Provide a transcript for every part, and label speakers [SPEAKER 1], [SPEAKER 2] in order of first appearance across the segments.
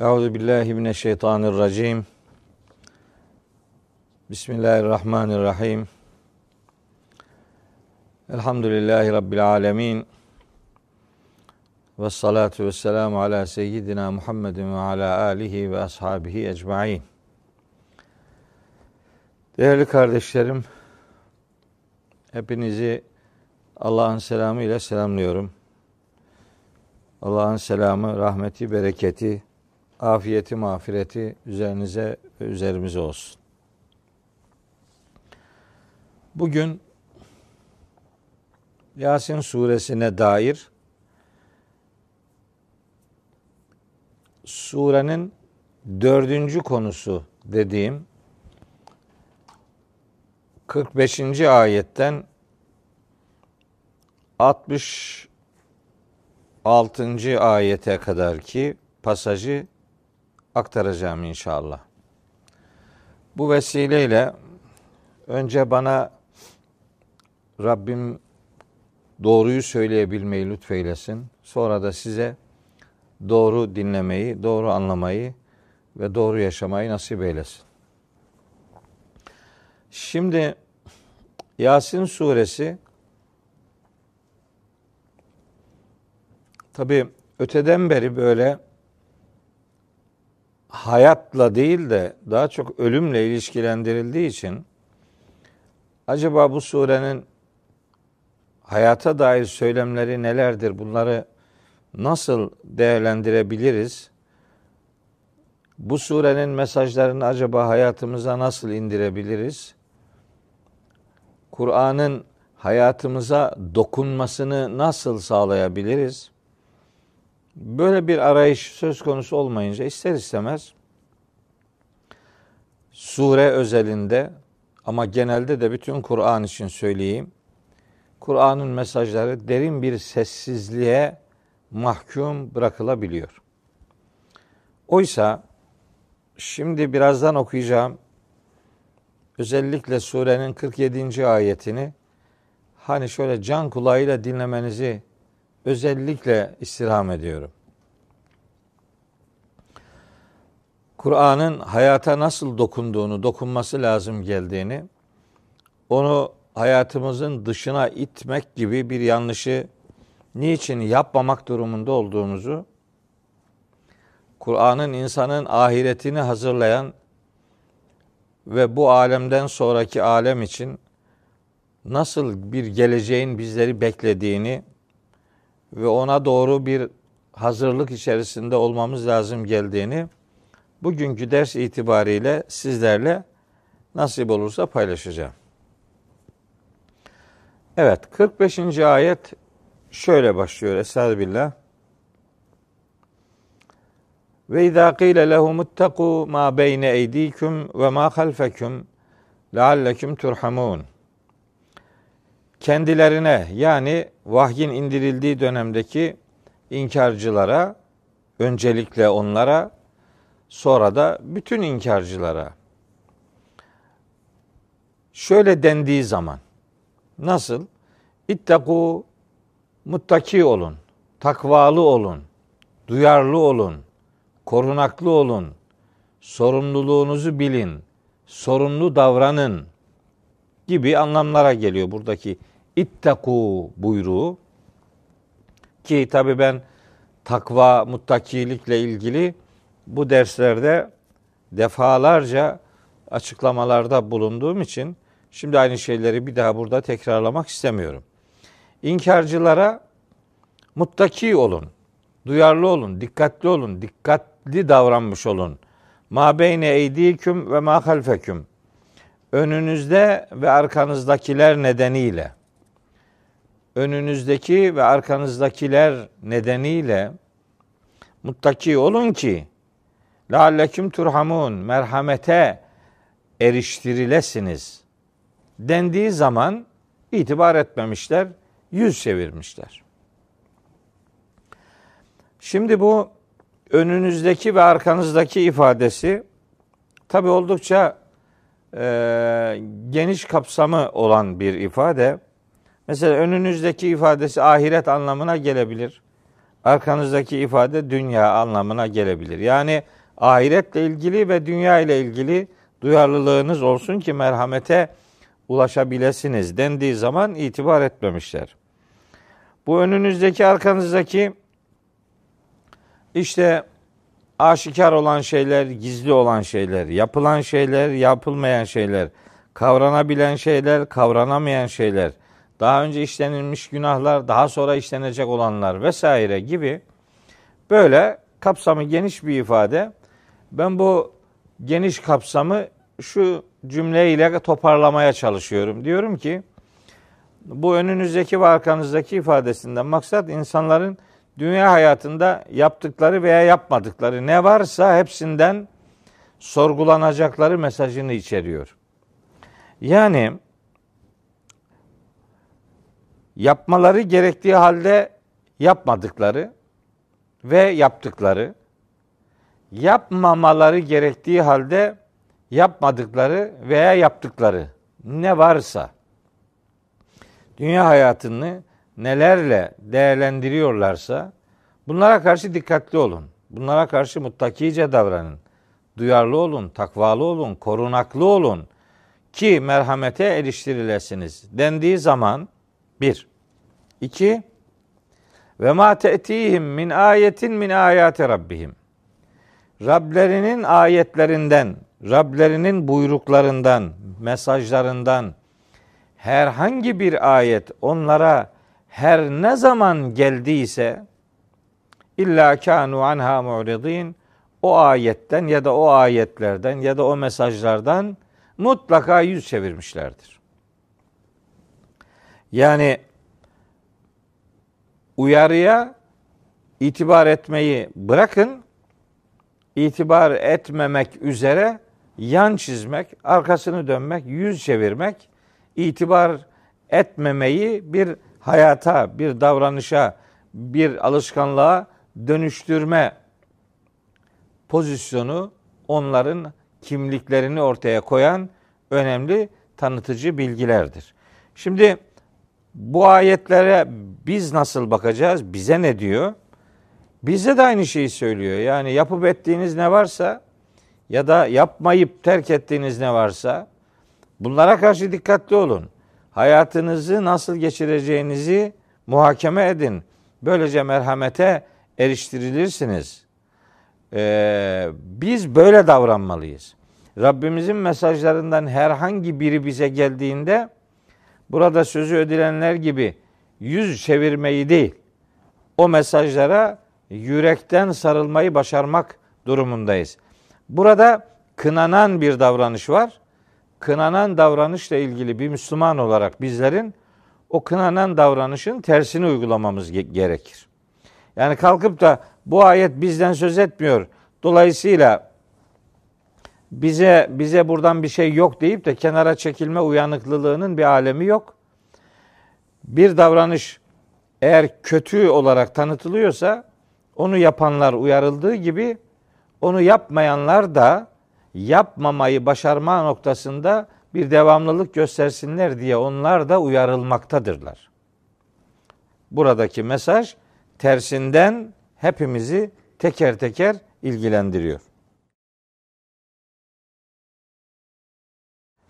[SPEAKER 1] Euzu billahi mineşşeytanirracim. Bismillahirrahmanirrahim. Elhamdülillahi rabbil alamin. Ve salatu ve selamu ala seyyidina Muhammedin ve ala alihi ve ashabihi ecmain. Değerli kardeşlerim, hepinizi Allah'ın selamı ile selamlıyorum. Allah'ın selamı, rahmeti, bereketi, afiyeti, mağfireti üzerinize ve üzerimize olsun. Bugün Yasin suresine dair surenin dördüncü konusu dediğim 45. ayetten 66. ayete kadar ki pasajı aktaracağım inşallah. Bu vesileyle önce bana Rabbim doğruyu söyleyebilmeyi lütfeylesin. Sonra da size doğru dinlemeyi, doğru anlamayı ve doğru yaşamayı nasip eylesin. Şimdi Yasin suresi tabi öteden beri böyle hayatla değil de daha çok ölümle ilişkilendirildiği için acaba bu surenin hayata dair söylemleri nelerdir? Bunları nasıl değerlendirebiliriz? Bu surenin mesajlarını acaba hayatımıza nasıl indirebiliriz? Kur'an'ın hayatımıza dokunmasını nasıl sağlayabiliriz? Böyle bir arayış söz konusu olmayınca ister istemez sure özelinde ama genelde de bütün Kur'an için söyleyeyim. Kur'an'ın mesajları derin bir sessizliğe mahkum bırakılabiliyor. Oysa şimdi birazdan okuyacağım özellikle surenin 47. ayetini hani şöyle can kulağıyla dinlemenizi özellikle istirham ediyorum. Kur'an'ın hayata nasıl dokunduğunu, dokunması lazım geldiğini, onu hayatımızın dışına itmek gibi bir yanlışı niçin yapmamak durumunda olduğumuzu, Kur'an'ın insanın ahiretini hazırlayan ve bu alemden sonraki alem için nasıl bir geleceğin bizleri beklediğini ve ona doğru bir hazırlık içerisinde olmamız lazım geldiğini bugünkü ders itibariyle sizlerle nasip olursa paylaşacağım. Evet 45. ayet şöyle başlıyor Estağfirullah. Ve izâ qîle lehum ittaqû mâ beyne eydîküm ve mâ halfeküm lealleküm turhamun. Kendilerine yani vahyin indirildiği dönemdeki inkarcılara, öncelikle onlara, sonra da bütün inkarcılara şöyle dendiği zaman nasıl? İttaku muttaki olun, takvalı olun, duyarlı olun, korunaklı olun, sorumluluğunuzu bilin, sorumlu davranın gibi anlamlara geliyor buradaki ittaku buyruğu. Ki tabi ben takva, muttakilikle ilgili bu derslerde defalarca açıklamalarda bulunduğum için şimdi aynı şeyleri bir daha burada tekrarlamak istemiyorum. İnkarcılara muttaki olun, duyarlı olun, dikkatli olun, dikkatli davranmış olun. Ma beyne eydiküm ve ma halfeküm. Önünüzde ve arkanızdakiler nedeniyle önünüzdeki ve arkanızdakiler nedeniyle muttaki olun ki lealleküm turhamun merhamete eriştirilesiniz dendiği zaman itibar etmemişler, yüz çevirmişler. Şimdi bu önünüzdeki ve arkanızdaki ifadesi tabi oldukça e, geniş kapsamı olan bir ifade. Mesela önünüzdeki ifadesi ahiret anlamına gelebilir. arkanızdaki ifade dünya anlamına gelebilir. Yani ahiretle ilgili ve dünya ile ilgili duyarlılığınız olsun ki merhamete ulaşabilesiniz dendiği zaman itibar etmemişler. Bu önünüzdeki arkanızdaki işte aşikar olan şeyler, gizli olan şeyler, yapılan şeyler, yapılmayan şeyler, kavranabilen şeyler, kavranamayan şeyler, daha önce işlenilmiş günahlar, daha sonra işlenecek olanlar vesaire gibi böyle kapsamı geniş bir ifade. Ben bu geniş kapsamı şu cümleyle toparlamaya çalışıyorum. Diyorum ki bu önünüzdeki ve arkanızdaki ifadesinden maksat insanların dünya hayatında yaptıkları veya yapmadıkları ne varsa hepsinden sorgulanacakları mesajını içeriyor. Yani yapmaları gerektiği halde yapmadıkları ve yaptıkları, yapmamaları gerektiği halde yapmadıkları veya yaptıkları ne varsa dünya hayatını nelerle değerlendiriyorlarsa bunlara karşı dikkatli olun. Bunlara karşı muttakice davranın. Duyarlı olun, takvalı olun, korunaklı olun ki merhamete eriştirilesiniz dendiği zaman bir. İki ve ma te'tihim min ayetin min ayati rabbihim. Rablerinin ayetlerinden, Rablerinin buyruklarından, mesajlarından herhangi bir ayet onlara her ne zaman geldiyse illa kanu anha mu'ridin o ayetten ya da o ayetlerden ya da o mesajlardan mutlaka yüz çevirmişlerdir. Yani uyarıya itibar etmeyi bırakın, itibar etmemek üzere yan çizmek, arkasını dönmek, yüz çevirmek, itibar etmemeyi bir hayata, bir davranışa, bir alışkanlığa dönüştürme pozisyonu onların kimliklerini ortaya koyan önemli tanıtıcı bilgilerdir. Şimdi bu ayetlere biz nasıl bakacağız? Bize ne diyor? Bize de aynı şeyi söylüyor. Yani yapıp ettiğiniz ne varsa ya da yapmayıp terk ettiğiniz ne varsa bunlara karşı dikkatli olun. Hayatınızı nasıl geçireceğinizi muhakeme edin. Böylece merhamete eriştirilirsiniz. Ee, biz böyle davranmalıyız. Rabbimizin mesajlarından herhangi biri bize geldiğinde burada sözü ödilenler gibi yüz çevirmeyi değil, o mesajlara yürekten sarılmayı başarmak durumundayız. Burada kınanan bir davranış var. Kınanan davranışla ilgili bir Müslüman olarak bizlerin o kınanan davranışın tersini uygulamamız gerekir. Yani kalkıp da bu ayet bizden söz etmiyor. Dolayısıyla bize bize buradan bir şey yok deyip de kenara çekilme uyanıklılığının bir alemi yok. Bir davranış eğer kötü olarak tanıtılıyorsa onu yapanlar uyarıldığı gibi onu yapmayanlar da yapmamayı başarma noktasında bir devamlılık göstersinler diye onlar da uyarılmaktadırlar. Buradaki mesaj tersinden hepimizi teker teker ilgilendiriyor.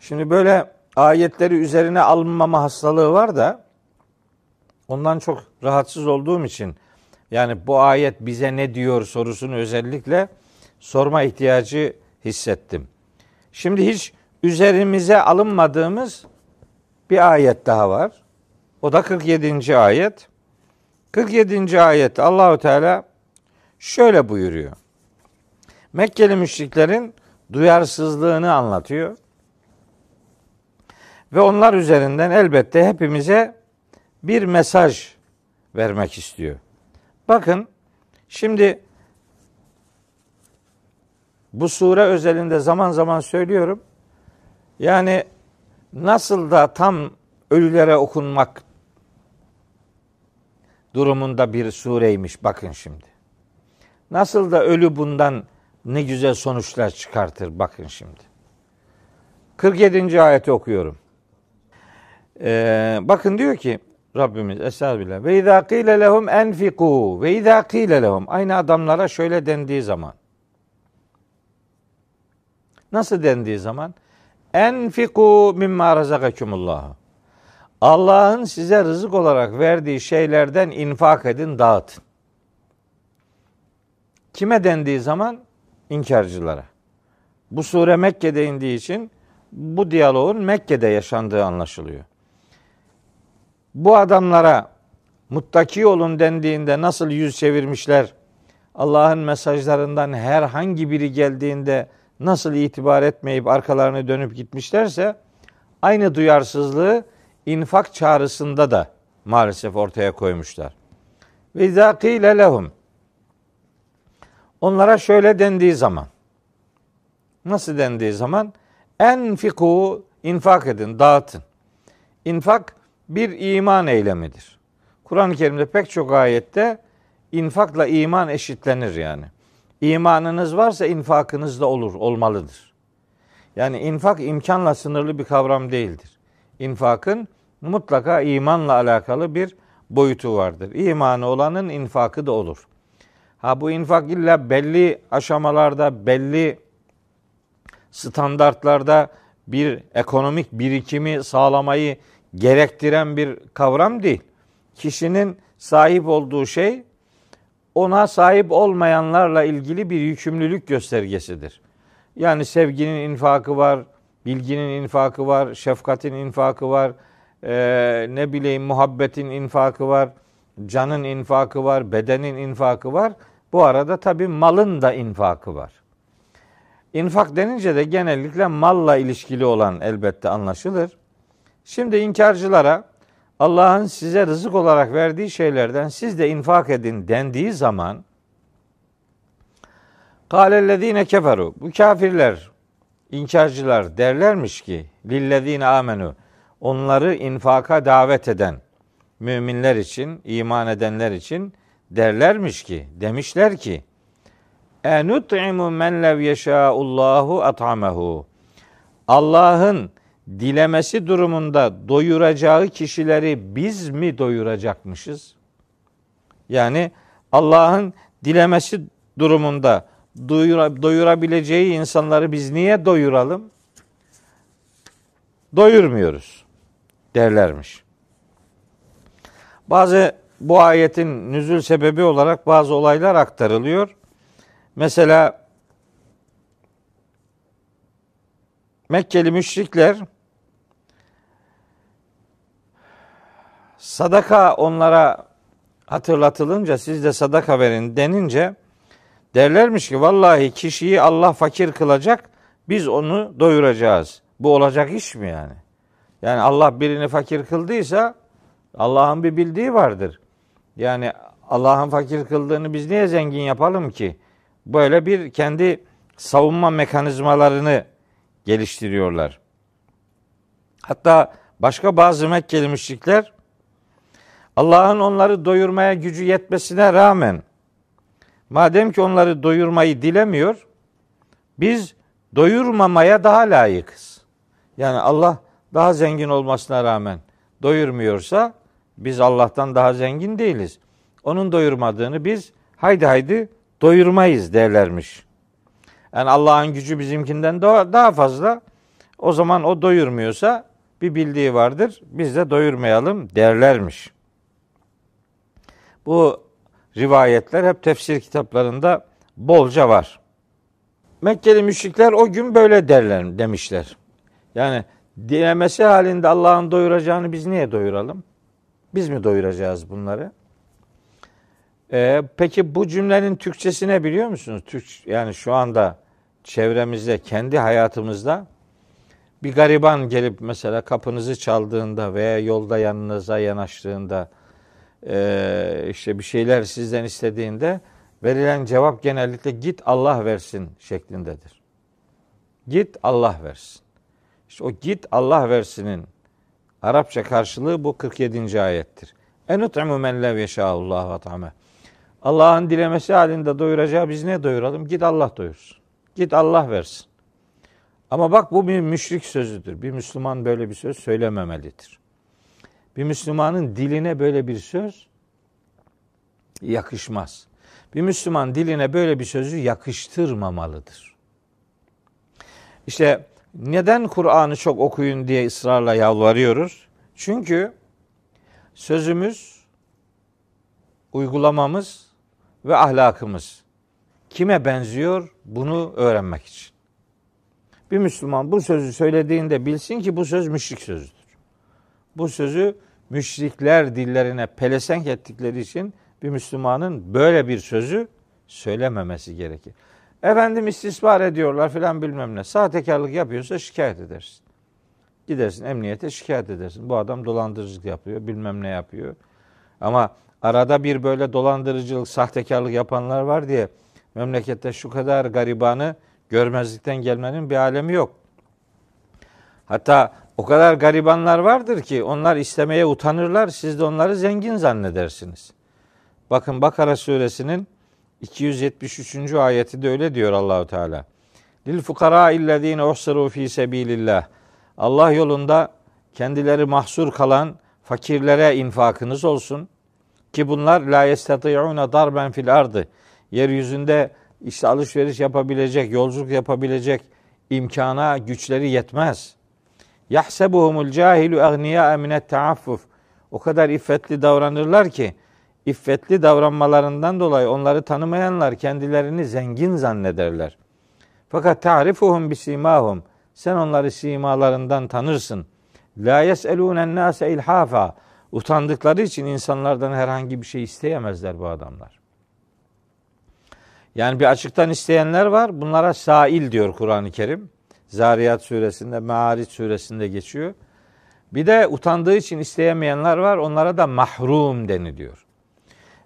[SPEAKER 1] Şimdi böyle ayetleri üzerine alınmama hastalığı var da ondan çok rahatsız olduğum için yani bu ayet bize ne diyor sorusunu özellikle sorma ihtiyacı hissettim. Şimdi hiç üzerimize alınmadığımız bir ayet daha var. O da 47. ayet. 47. ayet Allahu Teala şöyle buyuruyor. Mekkeli müşriklerin duyarsızlığını anlatıyor. Ve onlar üzerinden elbette hepimize bir mesaj vermek istiyor. Bakın şimdi bu sure özelinde zaman zaman söylüyorum. Yani nasıl da tam ölülere okunmak durumunda bir sureymiş bakın şimdi. Nasıl da ölü bundan ne güzel sonuçlar çıkartır bakın şimdi. 47. ayeti okuyorum. Ee, bakın diyor ki Rabbimiz Estağfirullah. Ve izâ kîle lehum enfikû. Ve izâ kîle lehum. Aynı adamlara şöyle dendiği zaman. Nasıl dendiği zaman? Enfikû mimma razakakumullah. Allah'ın size rızık olarak verdiği şeylerden infak edin, dağıtın. Kime dendiği zaman? İnkarcılara. Bu sure Mekke'de indiği için bu diyaloğun Mekke'de yaşandığı anlaşılıyor. Bu adamlara muttaki olun dendiğinde nasıl yüz çevirmişler? Allah'ın mesajlarından herhangi biri geldiğinde nasıl itibar etmeyip arkalarını dönüp gitmişlerse aynı duyarsızlığı infak çağrısında da maalesef ortaya koymuşlar. Ve izâ lehum Onlara şöyle dendiği zaman nasıl dendiği zaman enfiku infak edin, dağıtın. İnfak bir iman eylemidir. Kur'an-ı Kerim'de pek çok ayette infakla iman eşitlenir yani. İmanınız varsa infakınız da olur, olmalıdır. Yani infak imkanla sınırlı bir kavram değildir. İnfakın mutlaka imanla alakalı bir boyutu vardır. İmanı olanın infakı da olur. Ha bu infak illa belli aşamalarda, belli standartlarda bir ekonomik birikimi sağlamayı gerektiren bir kavram değil. Kişinin sahip olduğu şey ona sahip olmayanlarla ilgili bir yükümlülük göstergesidir. Yani sevginin infakı var, bilginin infakı var, şefkatin infakı var, e, ne bileyim muhabbetin infakı var, canın infakı var, bedenin infakı var. Bu arada tabi malın da infakı var. İnfak denince de genellikle malla ilişkili olan elbette anlaşılır. Şimdi inkarcılara Allah'ın size rızık olarak verdiği şeylerden siz de infak edin dendiği zaman Kâlellezîne keferu bu kafirler, inkarcılar derlermiş ki lillezîne amenu onları infaka davet eden müminler için, iman edenler için derlermiş ki, demişler ki enut'imu men lev yeşâullahu at'amehu Allah'ın dilemesi durumunda doyuracağı kişileri biz mi doyuracakmışız? Yani Allah'ın dilemesi durumunda doyura, doyurabileceği insanları biz niye doyuralım? Doyurmuyoruz derlermiş. Bazı bu ayetin nüzül sebebi olarak bazı olaylar aktarılıyor. Mesela Mekkeli müşrikler sadaka onlara hatırlatılınca siz de sadaka verin denince derlermiş ki vallahi kişiyi Allah fakir kılacak biz onu doyuracağız. Bu olacak iş mi yani? Yani Allah birini fakir kıldıysa Allah'ın bir bildiği vardır. Yani Allah'ın fakir kıldığını biz niye zengin yapalım ki? Böyle bir kendi savunma mekanizmalarını geliştiriyorlar. Hatta başka bazı Mekkeli müşrikler Allah'ın onları doyurmaya gücü yetmesine rağmen madem ki onları doyurmayı dilemiyor biz doyurmamaya daha layıkız. Yani Allah daha zengin olmasına rağmen doyurmuyorsa biz Allah'tan daha zengin değiliz. Onun doyurmadığını biz haydi haydi doyurmayız derlermiş. Yani Allah'ın gücü bizimkinden daha fazla. O zaman o doyurmuyorsa bir bildiği vardır. Biz de doyurmayalım derlermiş. Bu rivayetler hep tefsir kitaplarında bolca var. Mekkeli müşrikler o gün böyle derler demişler. Yani dilemesi halinde Allah'ın doyuracağını biz niye doyuralım? Biz mi doyuracağız bunları? Ee, peki bu cümlenin Türkçesine biliyor musunuz? Türk yani şu anda çevremizde, kendi hayatımızda bir gariban gelip mesela kapınızı çaldığında veya yolda yanınıza yanaştığında e, işte bir şeyler sizden istediğinde verilen cevap genellikle git Allah versin şeklindedir. Git Allah versin. İşte o git Allah versinin Arapça karşılığı bu 47. ayettir. Enut'imu men lev yeşâullahu at'ame. Allah'ın dilemesi halinde doyuracağı biz ne doyuralım? Git Allah doyursun. Git Allah versin. Ama bak bu bir müşrik sözüdür. Bir Müslüman böyle bir söz söylememelidir. Bir Müslümanın diline böyle bir söz yakışmaz. Bir Müslüman diline böyle bir sözü yakıştırmamalıdır. İşte neden Kur'an'ı çok okuyun diye ısrarla yalvarıyoruz? Çünkü sözümüz, uygulamamız ve ahlakımız kime benziyor bunu öğrenmek için. Bir Müslüman bu sözü söylediğinde bilsin ki bu söz müşrik sözüdür. Bu sözü müşrikler dillerine pelesenk ettikleri için bir Müslümanın böyle bir sözü söylememesi gerekir. Efendim istismar ediyorlar filan bilmem ne. Sahtekarlık yapıyorsa şikayet edersin. Gidersin emniyete şikayet edersin. Bu adam dolandırıcılık yapıyor, bilmem ne yapıyor. Ama arada bir böyle dolandırıcılık, sahtekarlık yapanlar var diye memlekette şu kadar garibanı görmezlikten gelmenin bir alemi yok. Hatta o kadar garibanlar vardır ki onlar istemeye utanırlar. Siz de onları zengin zannedersiniz. Bakın Bakara suresinin 273. ayeti de öyle diyor Allahu Teala. Lil fukara illezine uhsiru fi sebilillah. Allah yolunda kendileri mahsur kalan fakirlere infakınız olsun. Ki bunlar la yestati'une darben fil ardı. Yeryüzünde işte alışveriş yapabilecek, yolculuk yapabilecek imkana, güçleri yetmez. Yahsebuhumul cahilu agniya minet taaffuf. O kadar iffetli davranırlar ki iffetli davranmalarından dolayı onları tanımayanlar kendilerini zengin zannederler. Fakat ta'rifuhum bisimahum. Sen onları simalarından tanırsın. La yes'elûnen nâse ilhafa. Utandıkları için insanlardan herhangi bir şey isteyemezler bu adamlar. Yani bir açıktan isteyenler var. Bunlara sail diyor Kur'an-ı Kerim. Zariyat suresinde, Me'ariç suresinde geçiyor. Bir de utandığı için isteyemeyenler var. Onlara da mahrum deniliyor.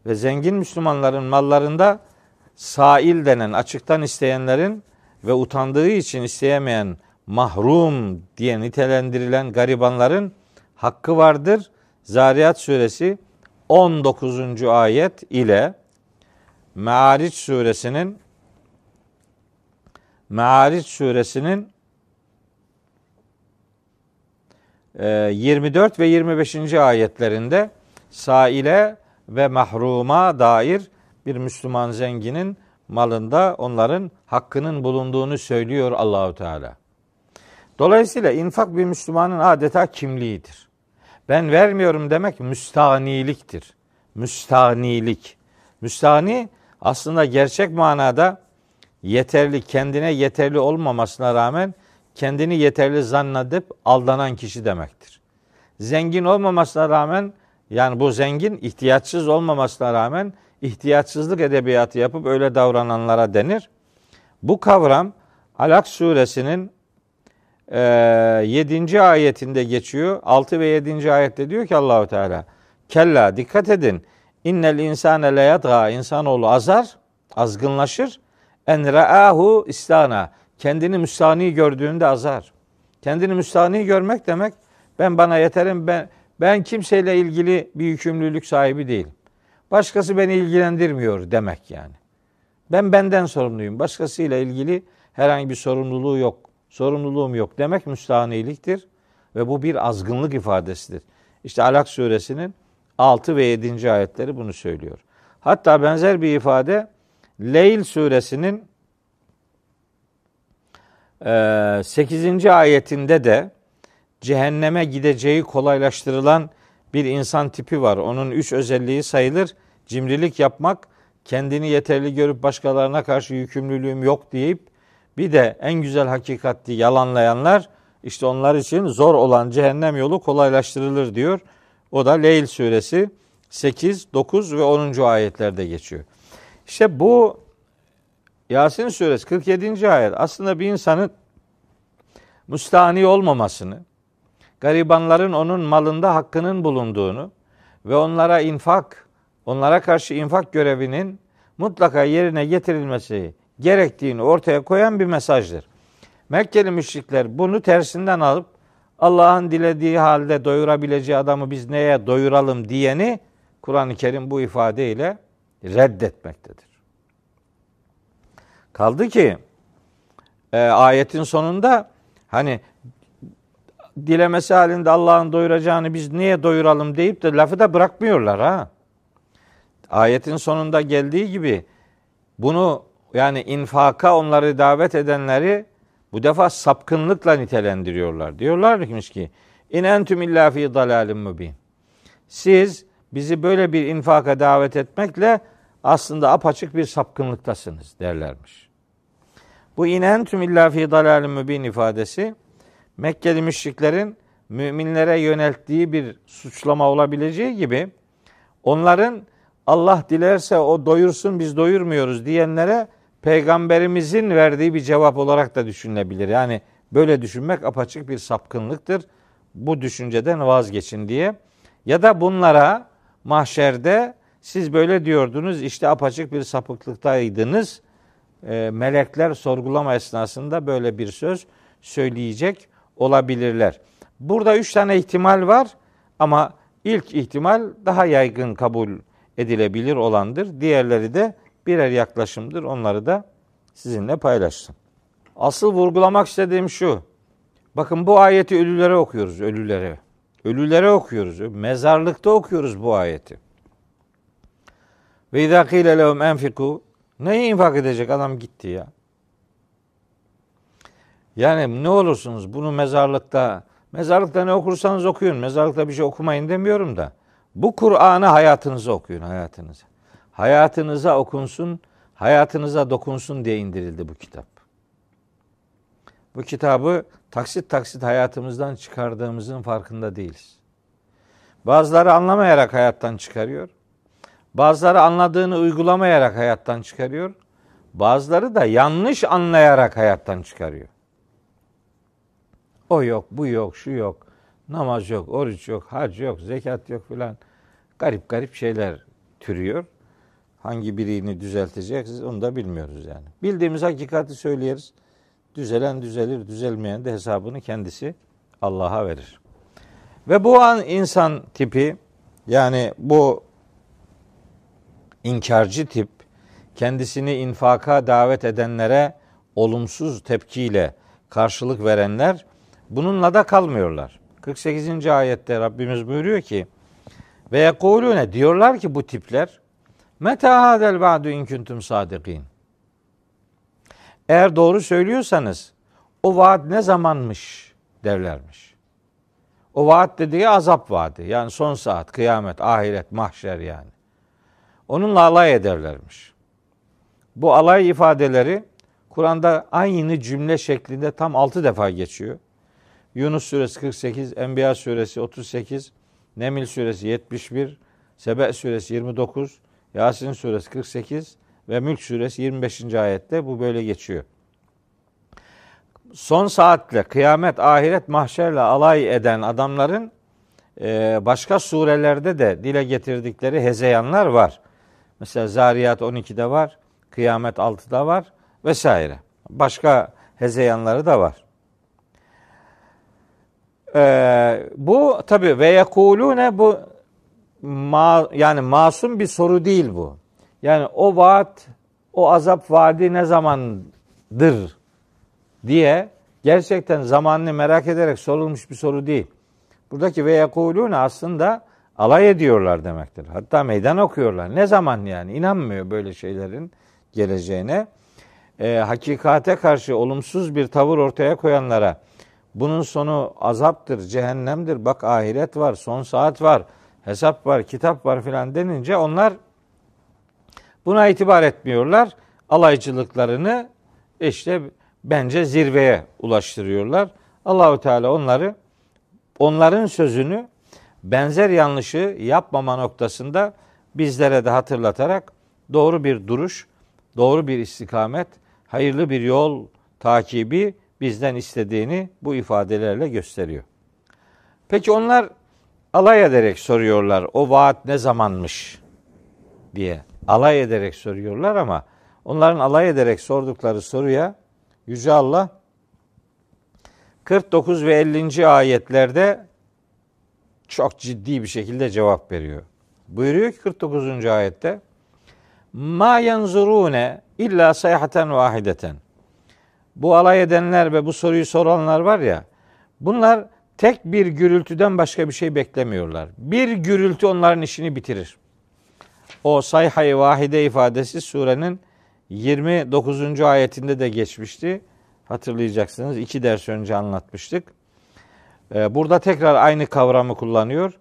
[SPEAKER 1] Ve zengin Müslümanların mallarında sail denen açıktan isteyenlerin ve utandığı için isteyemeyen mahrum diye nitelendirilen garibanların hakkı vardır. Zariyat suresi 19. ayet ile Me'ariç suresinin Me'ariç suresinin 24 e, ve 25. ayetlerinde saile ve mahruma dair bir Müslüman zenginin malında onların hakkının bulunduğunu söylüyor Allahu Teala. Dolayısıyla infak bir Müslümanın adeta kimliğidir. Ben vermiyorum demek müstaniliktir. Müstanilik. Müstani aslında gerçek manada yeterli, kendine yeterli olmamasına rağmen kendini yeterli zannedip aldanan kişi demektir. Zengin olmamasına rağmen yani bu zengin ihtiyaçsız olmamasına rağmen ihtiyaçsızlık edebiyatı yapıp öyle davrananlara denir. Bu kavram Alak suresinin e, 7. ayetinde geçiyor. 6 ve 7. ayette diyor ki Allahu Teala Kella dikkat edin. İnnel insane le yadga insanoğlu azar, azgınlaşır. En ra'ahu istana. Kendini müstani gördüğünde azar. Kendini müstani görmek demek ben bana yeterim ben ben kimseyle ilgili bir yükümlülük sahibi değilim. Başkası beni ilgilendirmiyor demek yani. Ben benden sorumluyum. Başkasıyla ilgili herhangi bir sorumluluğu yok. Sorumluluğum yok demek müstahaniliktir ve bu bir azgınlık ifadesidir. İşte Alak suresinin 6 ve 7. ayetleri bunu söylüyor. Hatta benzer bir ifade Leyl suresinin 8. ayetinde de cehenneme gideceği kolaylaştırılan bir insan tipi var. Onun üç özelliği sayılır. Cimrilik yapmak, kendini yeterli görüp başkalarına karşı yükümlülüğüm yok deyip bir de en güzel hakikati yalanlayanlar işte onlar için zor olan cehennem yolu kolaylaştırılır diyor. O da Leyl suresi 8, 9 ve 10. ayetlerde geçiyor. İşte bu Yasin suresi 47. ayet aslında bir insanın müstahni olmamasını, garibanların onun malında hakkının bulunduğunu ve onlara infak, onlara karşı infak görevinin mutlaka yerine getirilmesi gerektiğini ortaya koyan bir mesajdır. Mekkeli müşrikler bunu tersinden alıp Allah'ın dilediği halde doyurabileceği adamı biz neye doyuralım diyeni Kur'an-ı Kerim bu ifadeyle reddetmektedir. Kaldı ki e, ayetin sonunda hani dilemesi halinde Allah'ın doyuracağını biz niye doyuralım deyip de lafı da bırakmıyorlar ha. Ayetin sonunda geldiği gibi bunu yani infaka onları davet edenleri bu defa sapkınlıkla nitelendiriyorlar. Diyorlar ki in entüm illa fi dalalim mubin. Siz bizi böyle bir infaka davet etmekle aslında apaçık bir sapkınlıktasınız derlermiş. Bu in entüm illa fi dalalim mubin ifadesi Mekkeli müşriklerin müminlere yönelttiği bir suçlama olabileceği gibi onların Allah dilerse o doyursun biz doyurmuyoruz diyenlere peygamberimizin verdiği bir cevap olarak da düşünülebilir. Yani böyle düşünmek apaçık bir sapkınlıktır. Bu düşünceden vazgeçin diye. Ya da bunlara mahşerde siz böyle diyordunuz işte apaçık bir sapıklıktaydınız. E, melekler sorgulama esnasında böyle bir söz söyleyecek olabilirler. Burada üç tane ihtimal var ama ilk ihtimal daha yaygın kabul edilebilir olandır. Diğerleri de birer yaklaşımdır. Onları da sizinle paylaştım. Asıl vurgulamak istediğim şu. Bakın bu ayeti ölülere okuyoruz, ölülere. Ölülere okuyoruz. Mezarlıkta okuyoruz bu ayeti. Ve izâ kîle lehum enfiku Neyi infak edecek adam gitti ya. Yani ne olursunuz bunu mezarlıkta, mezarlıkta ne okursanız okuyun. Mezarlıkta bir şey okumayın demiyorum da. Bu Kur'an'ı hayatınıza okuyun, hayatınıza. Hayatınıza okunsun, hayatınıza dokunsun diye indirildi bu kitap. Bu kitabı taksit taksit hayatımızdan çıkardığımızın farkında değiliz. Bazıları anlamayarak hayattan çıkarıyor. Bazıları anladığını uygulamayarak hayattan çıkarıyor. Bazıları da yanlış anlayarak hayattan çıkarıyor. O yok, bu yok, şu yok. Namaz yok, oruç yok, hac yok, zekat yok filan. Garip garip şeyler türüyor. Hangi birini düzelteceksiniz onu da bilmiyoruz yani. Bildiğimiz hakikati söyleyeriz. Düzelen düzelir, düzelmeyen de hesabını kendisi Allah'a verir. Ve bu an insan tipi yani bu inkarcı tip kendisini infaka davet edenlere olumsuz tepkiyle karşılık verenler bununla da kalmıyorlar. 48. ayette Rabbimiz buyuruyor ki ve yekulune diyorlar ki bu tipler meta hadel ba'du in kuntum sadikin. Eğer doğru söylüyorsanız o vaat ne zamanmış derlermiş. O vaat dediği azap vaadi. Yani son saat, kıyamet, ahiret, mahşer yani. Onunla alay ederlermiş. Bu alay ifadeleri Kur'an'da aynı cümle şeklinde tam altı defa geçiyor. Yunus suresi 48, Enbiya suresi 38, Nemil suresi 71, Sebe suresi 29, Yasin suresi 48 ve Mülk suresi 25. ayette bu böyle geçiyor. Son saatle, kıyamet, ahiret, mahşerle alay eden adamların başka surelerde de dile getirdikleri hezeyanlar var. Mesela Zariyat 12'de var, Kıyamet 6'da var vesaire. Başka hezeyanları da var. Ee, bu tabi ve yekulune bu ma, yani masum bir soru değil bu. Yani o vaat, o azap vaadi ne zamandır diye gerçekten zamanını merak ederek sorulmuş bir soru değil. Buradaki ve yekulune aslında alay ediyorlar demektir. Hatta meydan okuyorlar. Ne zaman yani? inanmıyor böyle şeylerin geleceğine. E, hakikate karşı olumsuz bir tavır ortaya koyanlara bunun sonu azaptır, cehennemdir. Bak ahiret var, son saat var, hesap var, kitap var filan denince onlar buna itibar etmiyorlar. Alaycılıklarını işte bence zirveye ulaştırıyorlar. Allahu Teala onları onların sözünü benzer yanlışı yapmama noktasında bizlere de hatırlatarak doğru bir duruş, doğru bir istikamet, hayırlı bir yol takibi bizden istediğini bu ifadelerle gösteriyor. Peki onlar alay ederek soruyorlar o vaat ne zamanmış diye. Alay ederek soruyorlar ama onların alay ederek sordukları soruya Yüce Allah 49 ve 50. ayetlerde çok ciddi bir şekilde cevap veriyor. Buyuruyor ki 49. ayette Ma yanzurune illa sayhaten vahideten. Bu alay edenler ve bu soruyu soranlar var ya bunlar tek bir gürültüden başka bir şey beklemiyorlar. Bir gürültü onların işini bitirir. O sayhay vahide ifadesi surenin 29. ayetinde de geçmişti. Hatırlayacaksınız. iki ders önce anlatmıştık. Ee, burada tekrar aynı kavramı kullanıyor.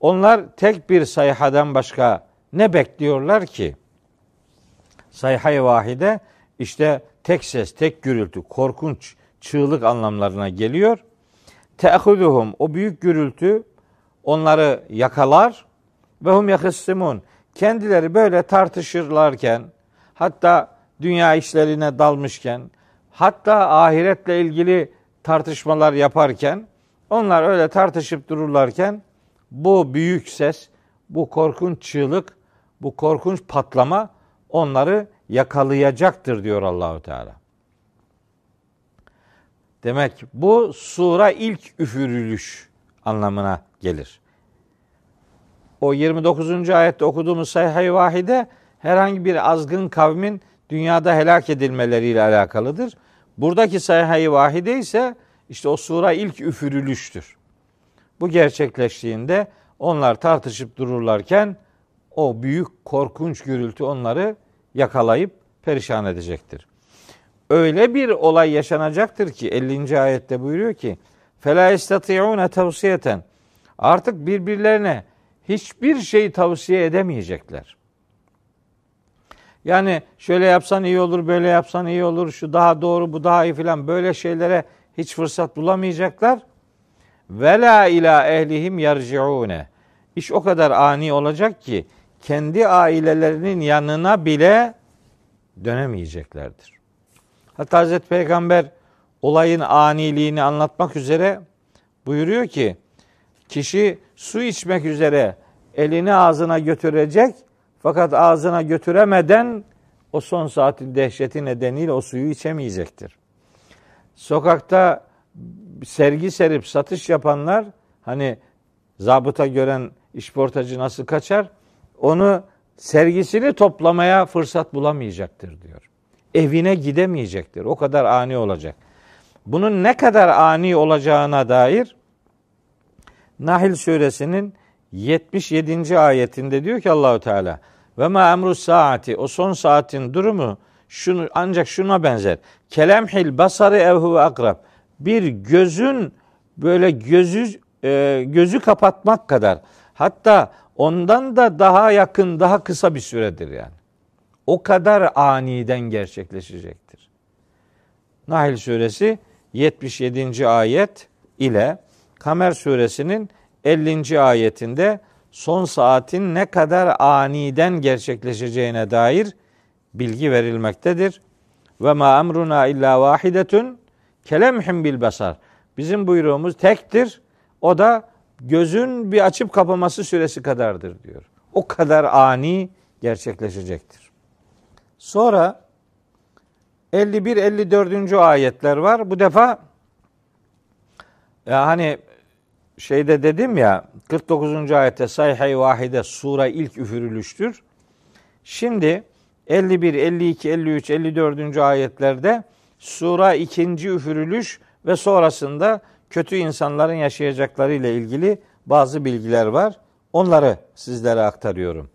[SPEAKER 1] Onlar tek bir sayhadan başka ne bekliyorlar ki? Sayhay vahide işte tek ses, tek gürültü, korkunç, çığlık anlamlarına geliyor. Te'huduhum o büyük gürültü onları yakalar ve hum yakıssimun. Kendileri böyle tartışırlarken hatta dünya işlerine dalmışken hatta ahiretle ilgili tartışmalar yaparken onlar öyle tartışıp dururlarken bu büyük ses, bu korkunç çığlık, bu korkunç patlama onları yakalayacaktır diyor Allahu Teala. Demek bu sura ilk üfürülüş anlamına gelir. O 29. ayette okuduğumuz sayhay vahide herhangi bir azgın kavmin dünyada helak edilmeleriyle alakalıdır. Buradaki sayhay vahide ise işte o sura ilk üfürülüştür. Bu gerçekleştiğinde onlar tartışıp dururlarken o büyük korkunç gürültü onları yakalayıp perişan edecektir. Öyle bir olay yaşanacaktır ki 50. ayette buyuruyor ki فَلَا يَسْتَطِعُونَ tavsiyeten Artık birbirlerine hiçbir şey tavsiye edemeyecekler. Yani şöyle yapsan iyi olur, böyle yapsan iyi olur, şu daha doğru, bu daha iyi filan böyle şeylere hiç fırsat bulamayacaklar. Ve la ila ehlihim yarciune. İş o kadar ani olacak ki kendi ailelerinin yanına bile dönemeyeceklerdir. Hatta Hazreti Peygamber olayın aniliğini anlatmak üzere buyuruyor ki kişi su içmek üzere elini ağzına götürecek fakat ağzına götüremeden o son saatin dehşeti nedeniyle o suyu içemeyecektir. Sokakta sergi serip satış yapanlar hani zabıta gören işportacı nasıl kaçar? Onu sergisini toplamaya fırsat bulamayacaktır diyor. Evine gidemeyecektir. O kadar ani olacak. Bunun ne kadar ani olacağına dair Nahil suresinin 77. ayetinde diyor ki Allahu Teala ve ma emru saati o son saatin durumu şunu ancak şuna benzer. Kelemhil basarı evhu akrab. Bir gözün böyle gözü e, gözü kapatmak kadar hatta ondan da daha yakın, daha kısa bir süredir yani. O kadar aniden gerçekleşecektir. Nahil suresi 77. ayet ile Kamer suresinin 50. ayetinde son saatin ne kadar aniden gerçekleşeceğine dair bilgi verilmektedir. Ve ma emruna illa vahidetun kelemhim bil basar. Bizim buyruğumuz tektir. O da gözün bir açıp kapaması süresi kadardır diyor. O kadar ani gerçekleşecektir. Sonra 51 54. ayetler var. Bu defa ya hani şeyde dedim ya 49. ayette sayhay vahide sura ilk üfürülüştür. Şimdi 51, 52, 53, 54. ayetlerde sura ikinci üfürülüş ve sonrasında kötü insanların yaşayacakları ile ilgili bazı bilgiler var. Onları sizlere aktarıyorum.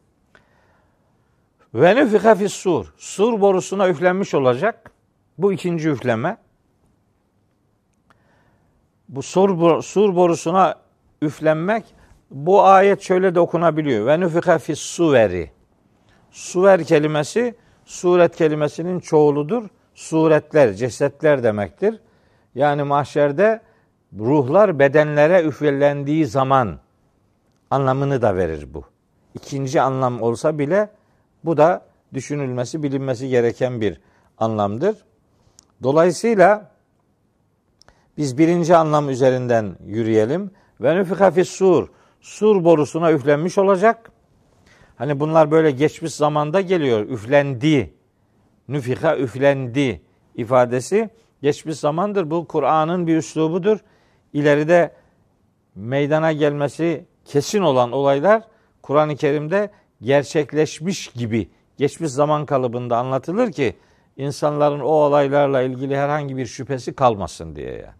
[SPEAKER 1] Ve nüfika sur. Sur borusuna üflenmiş olacak. Bu ikinci üfleme. Bu sur, sur borusuna üflenmek bu ayet şöyle de okunabiliyor. Ve nüfika fis suveri. Suver kelimesi suret kelimesinin çoğuludur. Suretler, cesetler demektir. Yani mahşerde ruhlar bedenlere üflendiği zaman anlamını da verir bu. İkinci anlam olsa bile bu da düşünülmesi, bilinmesi gereken bir anlamdır. Dolayısıyla biz birinci anlam üzerinden yürüyelim. Ve nüfika sur. Sur borusuna üflenmiş olacak. Hani bunlar böyle geçmiş zamanda geliyor. Üflendi. Nüfika üflendi ifadesi geçmiş zamandır. Bu Kur'an'ın bir üslubudur. İleride meydana gelmesi kesin olan olaylar Kur'an-ı Kerim'de gerçekleşmiş gibi geçmiş zaman kalıbında anlatılır ki insanların o olaylarla ilgili herhangi bir şüphesi kalmasın diye yani.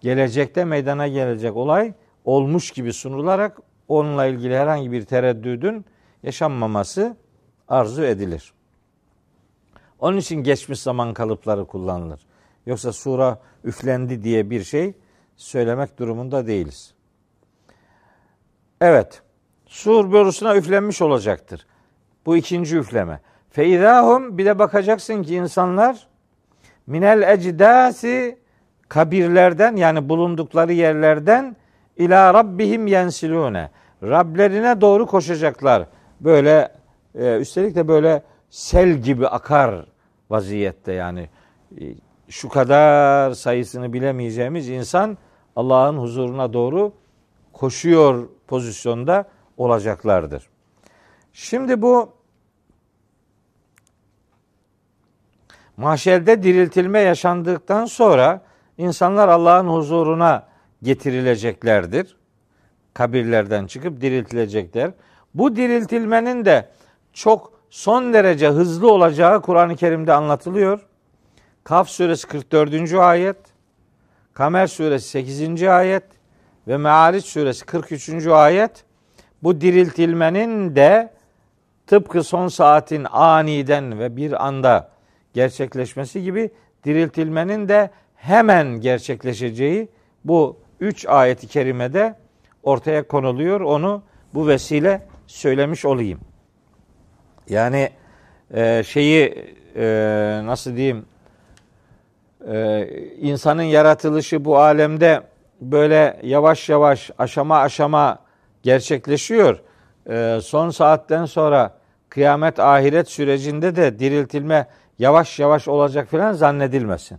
[SPEAKER 1] gelecekte meydana gelecek olay olmuş gibi sunularak onunla ilgili herhangi bir tereddüdün yaşanmaması arzu edilir. Onun için geçmiş zaman kalıpları kullanılır. Yoksa sura üflendi diye bir şey söylemek durumunda değiliz. Evet. Sur borusuna üflenmiş olacaktır. Bu ikinci üfleme. Feizahum bir de bakacaksın ki insanlar minel ecdasi kabirlerden yani bulundukları yerlerden ila rabbihim yensilune. Rablerine doğru koşacaklar. Böyle e, üstelik de böyle sel gibi akar vaziyette yani e, şu kadar sayısını bilemeyeceğimiz insan Allah'ın huzuruna doğru koşuyor pozisyonda olacaklardır. Şimdi bu mahşerde diriltilme yaşandıktan sonra insanlar Allah'ın huzuruna getirileceklerdir. Kabirlerden çıkıp diriltilecekler. Bu diriltilmenin de çok son derece hızlı olacağı Kur'an-ı Kerim'de anlatılıyor. Kaf suresi 44. ayet, Kamer suresi 8. ayet ve Meariç suresi 43. ayet bu diriltilmenin de tıpkı son saatin aniden ve bir anda gerçekleşmesi gibi diriltilmenin de hemen gerçekleşeceği bu üç ayeti kerimede ortaya konuluyor. Onu bu vesile söylemiş olayım. Yani e, şeyi e, nasıl diyeyim e, insanın yaratılışı bu alemde böyle yavaş yavaş aşama aşama gerçekleşiyor. E, son saatten sonra kıyamet ahiret sürecinde de diriltilme yavaş yavaş olacak filan zannedilmesin.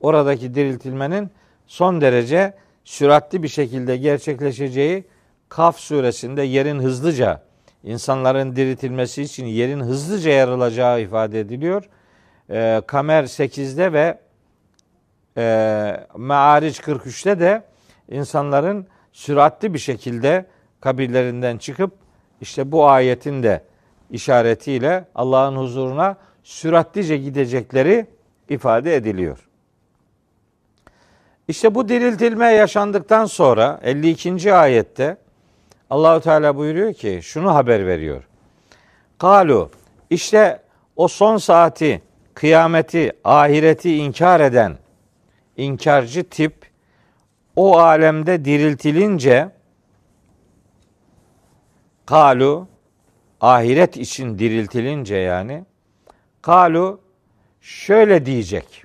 [SPEAKER 1] Oradaki diriltilmenin son derece süratli bir şekilde gerçekleşeceği Kaf suresinde yerin hızlıca insanların diriltilmesi için yerin hızlıca yarılacağı ifade ediliyor. E, Kamer 8'de ve e, Meariç 43'te de insanların süratli bir şekilde kabirlerinden çıkıp işte bu ayetin de işaretiyle Allah'ın huzuruna süratlice gidecekleri ifade ediliyor. İşte bu diriltilme yaşandıktan sonra 52. ayette Allahu Teala buyuruyor ki şunu haber veriyor. Kalu işte o son saati, kıyameti, ahireti inkar eden inkarcı tip o alemde diriltilince kalu ahiret için diriltilince yani kalu şöyle diyecek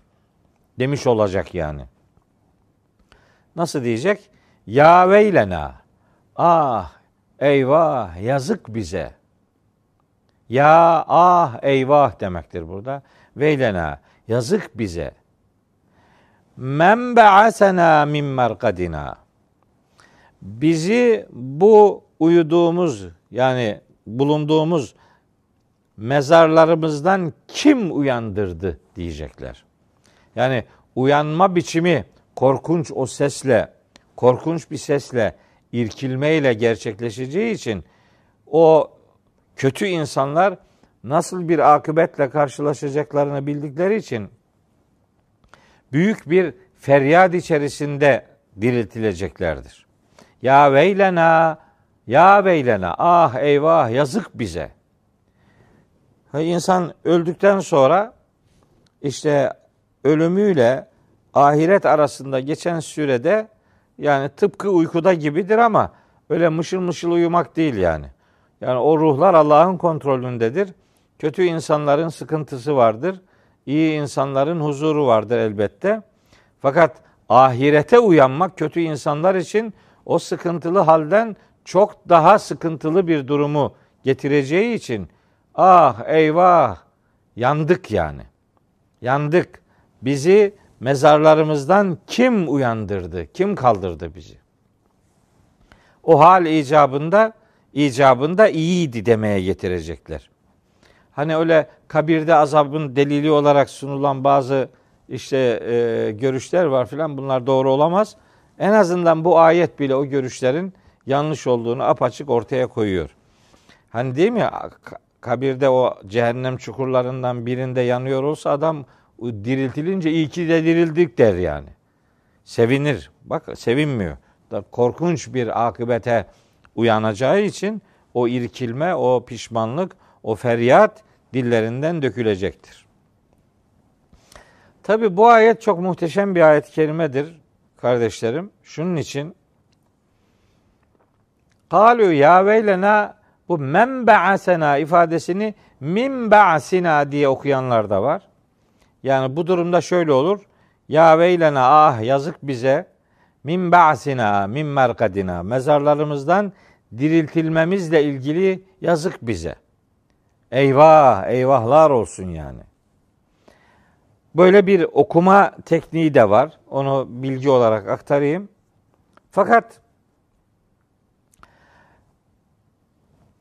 [SPEAKER 1] demiş olacak yani. Nasıl diyecek? Ya veylena. Ah eyvah yazık bize. Ya ah eyvah demektir burada. Veylena yazık bize. Men ba'asena min merkadina. Bizi bu uyuduğumuz yani bulunduğumuz mezarlarımızdan kim uyandırdı diyecekler. Yani uyanma biçimi korkunç o sesle, korkunç bir sesle, irkilmeyle gerçekleşeceği için o kötü insanlar nasıl bir akıbetle karşılaşacaklarını bildikleri için büyük bir feryat içerisinde diriltileceklerdir. Ya veylena, ya veylena, ah eyvah yazık bize. İnsan öldükten sonra işte ölümüyle ahiret arasında geçen sürede yani tıpkı uykuda gibidir ama öyle mışıl mışıl uyumak değil yani. Yani o ruhlar Allah'ın kontrolündedir. Kötü insanların sıkıntısı vardır. İyi insanların huzuru vardır elbette. Fakat ahirete uyanmak kötü insanlar için o sıkıntılı halden çok daha sıkıntılı bir durumu getireceği için ah eyvah yandık yani. Yandık. Bizi mezarlarımızdan kim uyandırdı? Kim kaldırdı bizi? O hal icabında icabında iyiydi demeye getirecekler. Hani öyle kabirde azabın delili olarak sunulan bazı işte e, görüşler var filan bunlar doğru olamaz. En azından bu ayet bile o görüşlerin yanlış olduğunu apaçık ortaya koyuyor. Hani değil mi kabirde o cehennem çukurlarından birinde yanıyor olsa adam diriltilince iyi ki de dirildik der yani. sevinir. Bak sevinmiyor. Da korkunç bir akıbete uyanacağı için o irkilme, o pişmanlık, o feryat dillerinden dökülecektir. Tabi bu ayet çok muhteşem bir ayet-i kerimedir kardeşlerim. Şunun için Kalu ya veylena bu men ba'asena ifadesini min ba'sina diye okuyanlar da var. Yani bu durumda şöyle olur. Ya veylena ah yazık bize min ba'sina min merkadina mezarlarımızdan diriltilmemizle ilgili yazık bize. Eyvah, eyvahlar olsun yani. Böyle bir okuma tekniği de var. Onu bilgi olarak aktarayım. Fakat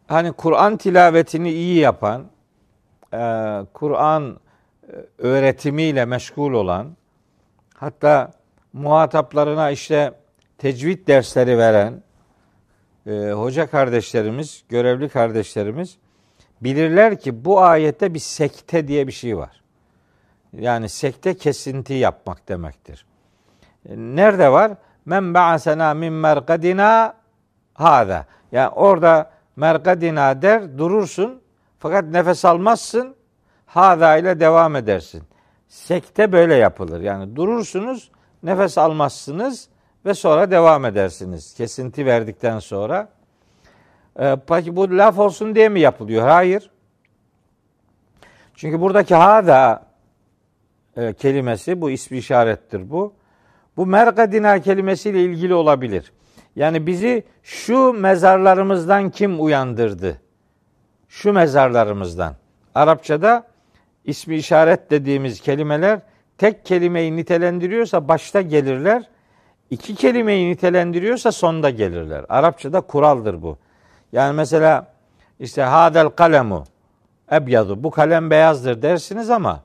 [SPEAKER 1] hani Kur'an tilavetini iyi yapan, e, Kur'an öğretimiyle meşgul olan, hatta muhataplarına işte tecvid dersleri veren e, hoca kardeşlerimiz, görevli kardeşlerimiz bilirler ki bu ayette bir sekte diye bir şey var. Yani sekte kesinti yapmak demektir. Nerede var? Men ba'asena min merkadina hada. Yani orada merkadina der durursun fakat nefes almazsın. Hada ile devam edersin. Sekte böyle yapılır. Yani durursunuz, nefes almazsınız ve sonra devam edersiniz. Kesinti verdikten sonra. Ee, peki bu laf olsun diye mi yapılıyor? Hayır. Çünkü buradaki hada e, kelimesi bu ismi işarettir bu. Bu merkadina kelimesiyle ilgili olabilir. Yani bizi şu mezarlarımızdan kim uyandırdı? Şu mezarlarımızdan. Arapçada ismi işaret dediğimiz kelimeler tek kelimeyi nitelendiriyorsa başta gelirler. İki kelimeyi nitelendiriyorsa sonda gelirler. Arapçada kuraldır bu. Yani mesela işte hadel kalemu ebyadu bu kalem beyazdır dersiniz ama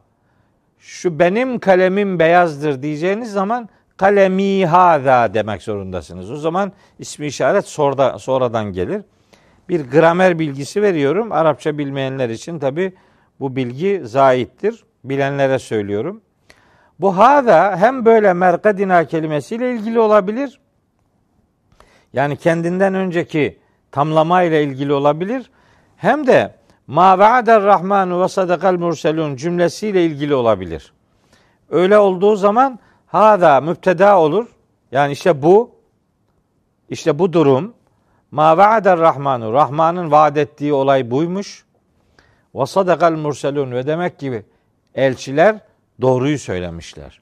[SPEAKER 1] şu benim kalemim beyazdır diyeceğiniz zaman kalemi hada demek zorundasınız. O zaman ismi işaret sorda, sonradan gelir. Bir gramer bilgisi veriyorum. Arapça bilmeyenler için tabi bu bilgi zaittir. Bilenlere söylüyorum. Bu hada hem böyle merkadina kelimesiyle ilgili olabilir. Yani kendinden önceki tamlama ile ilgili olabilir. Hem de ma va'ader rahmanu ve sadakal murselun cümlesiyle ilgili olabilir. Öyle olduğu zaman hada müpteda olur. Yani işte bu işte bu durum ma va'ader rahmanu Rahman'ın vaat ettiği olay buymuş. Ve sadakal murselun ve demek gibi elçiler doğruyu söylemişler.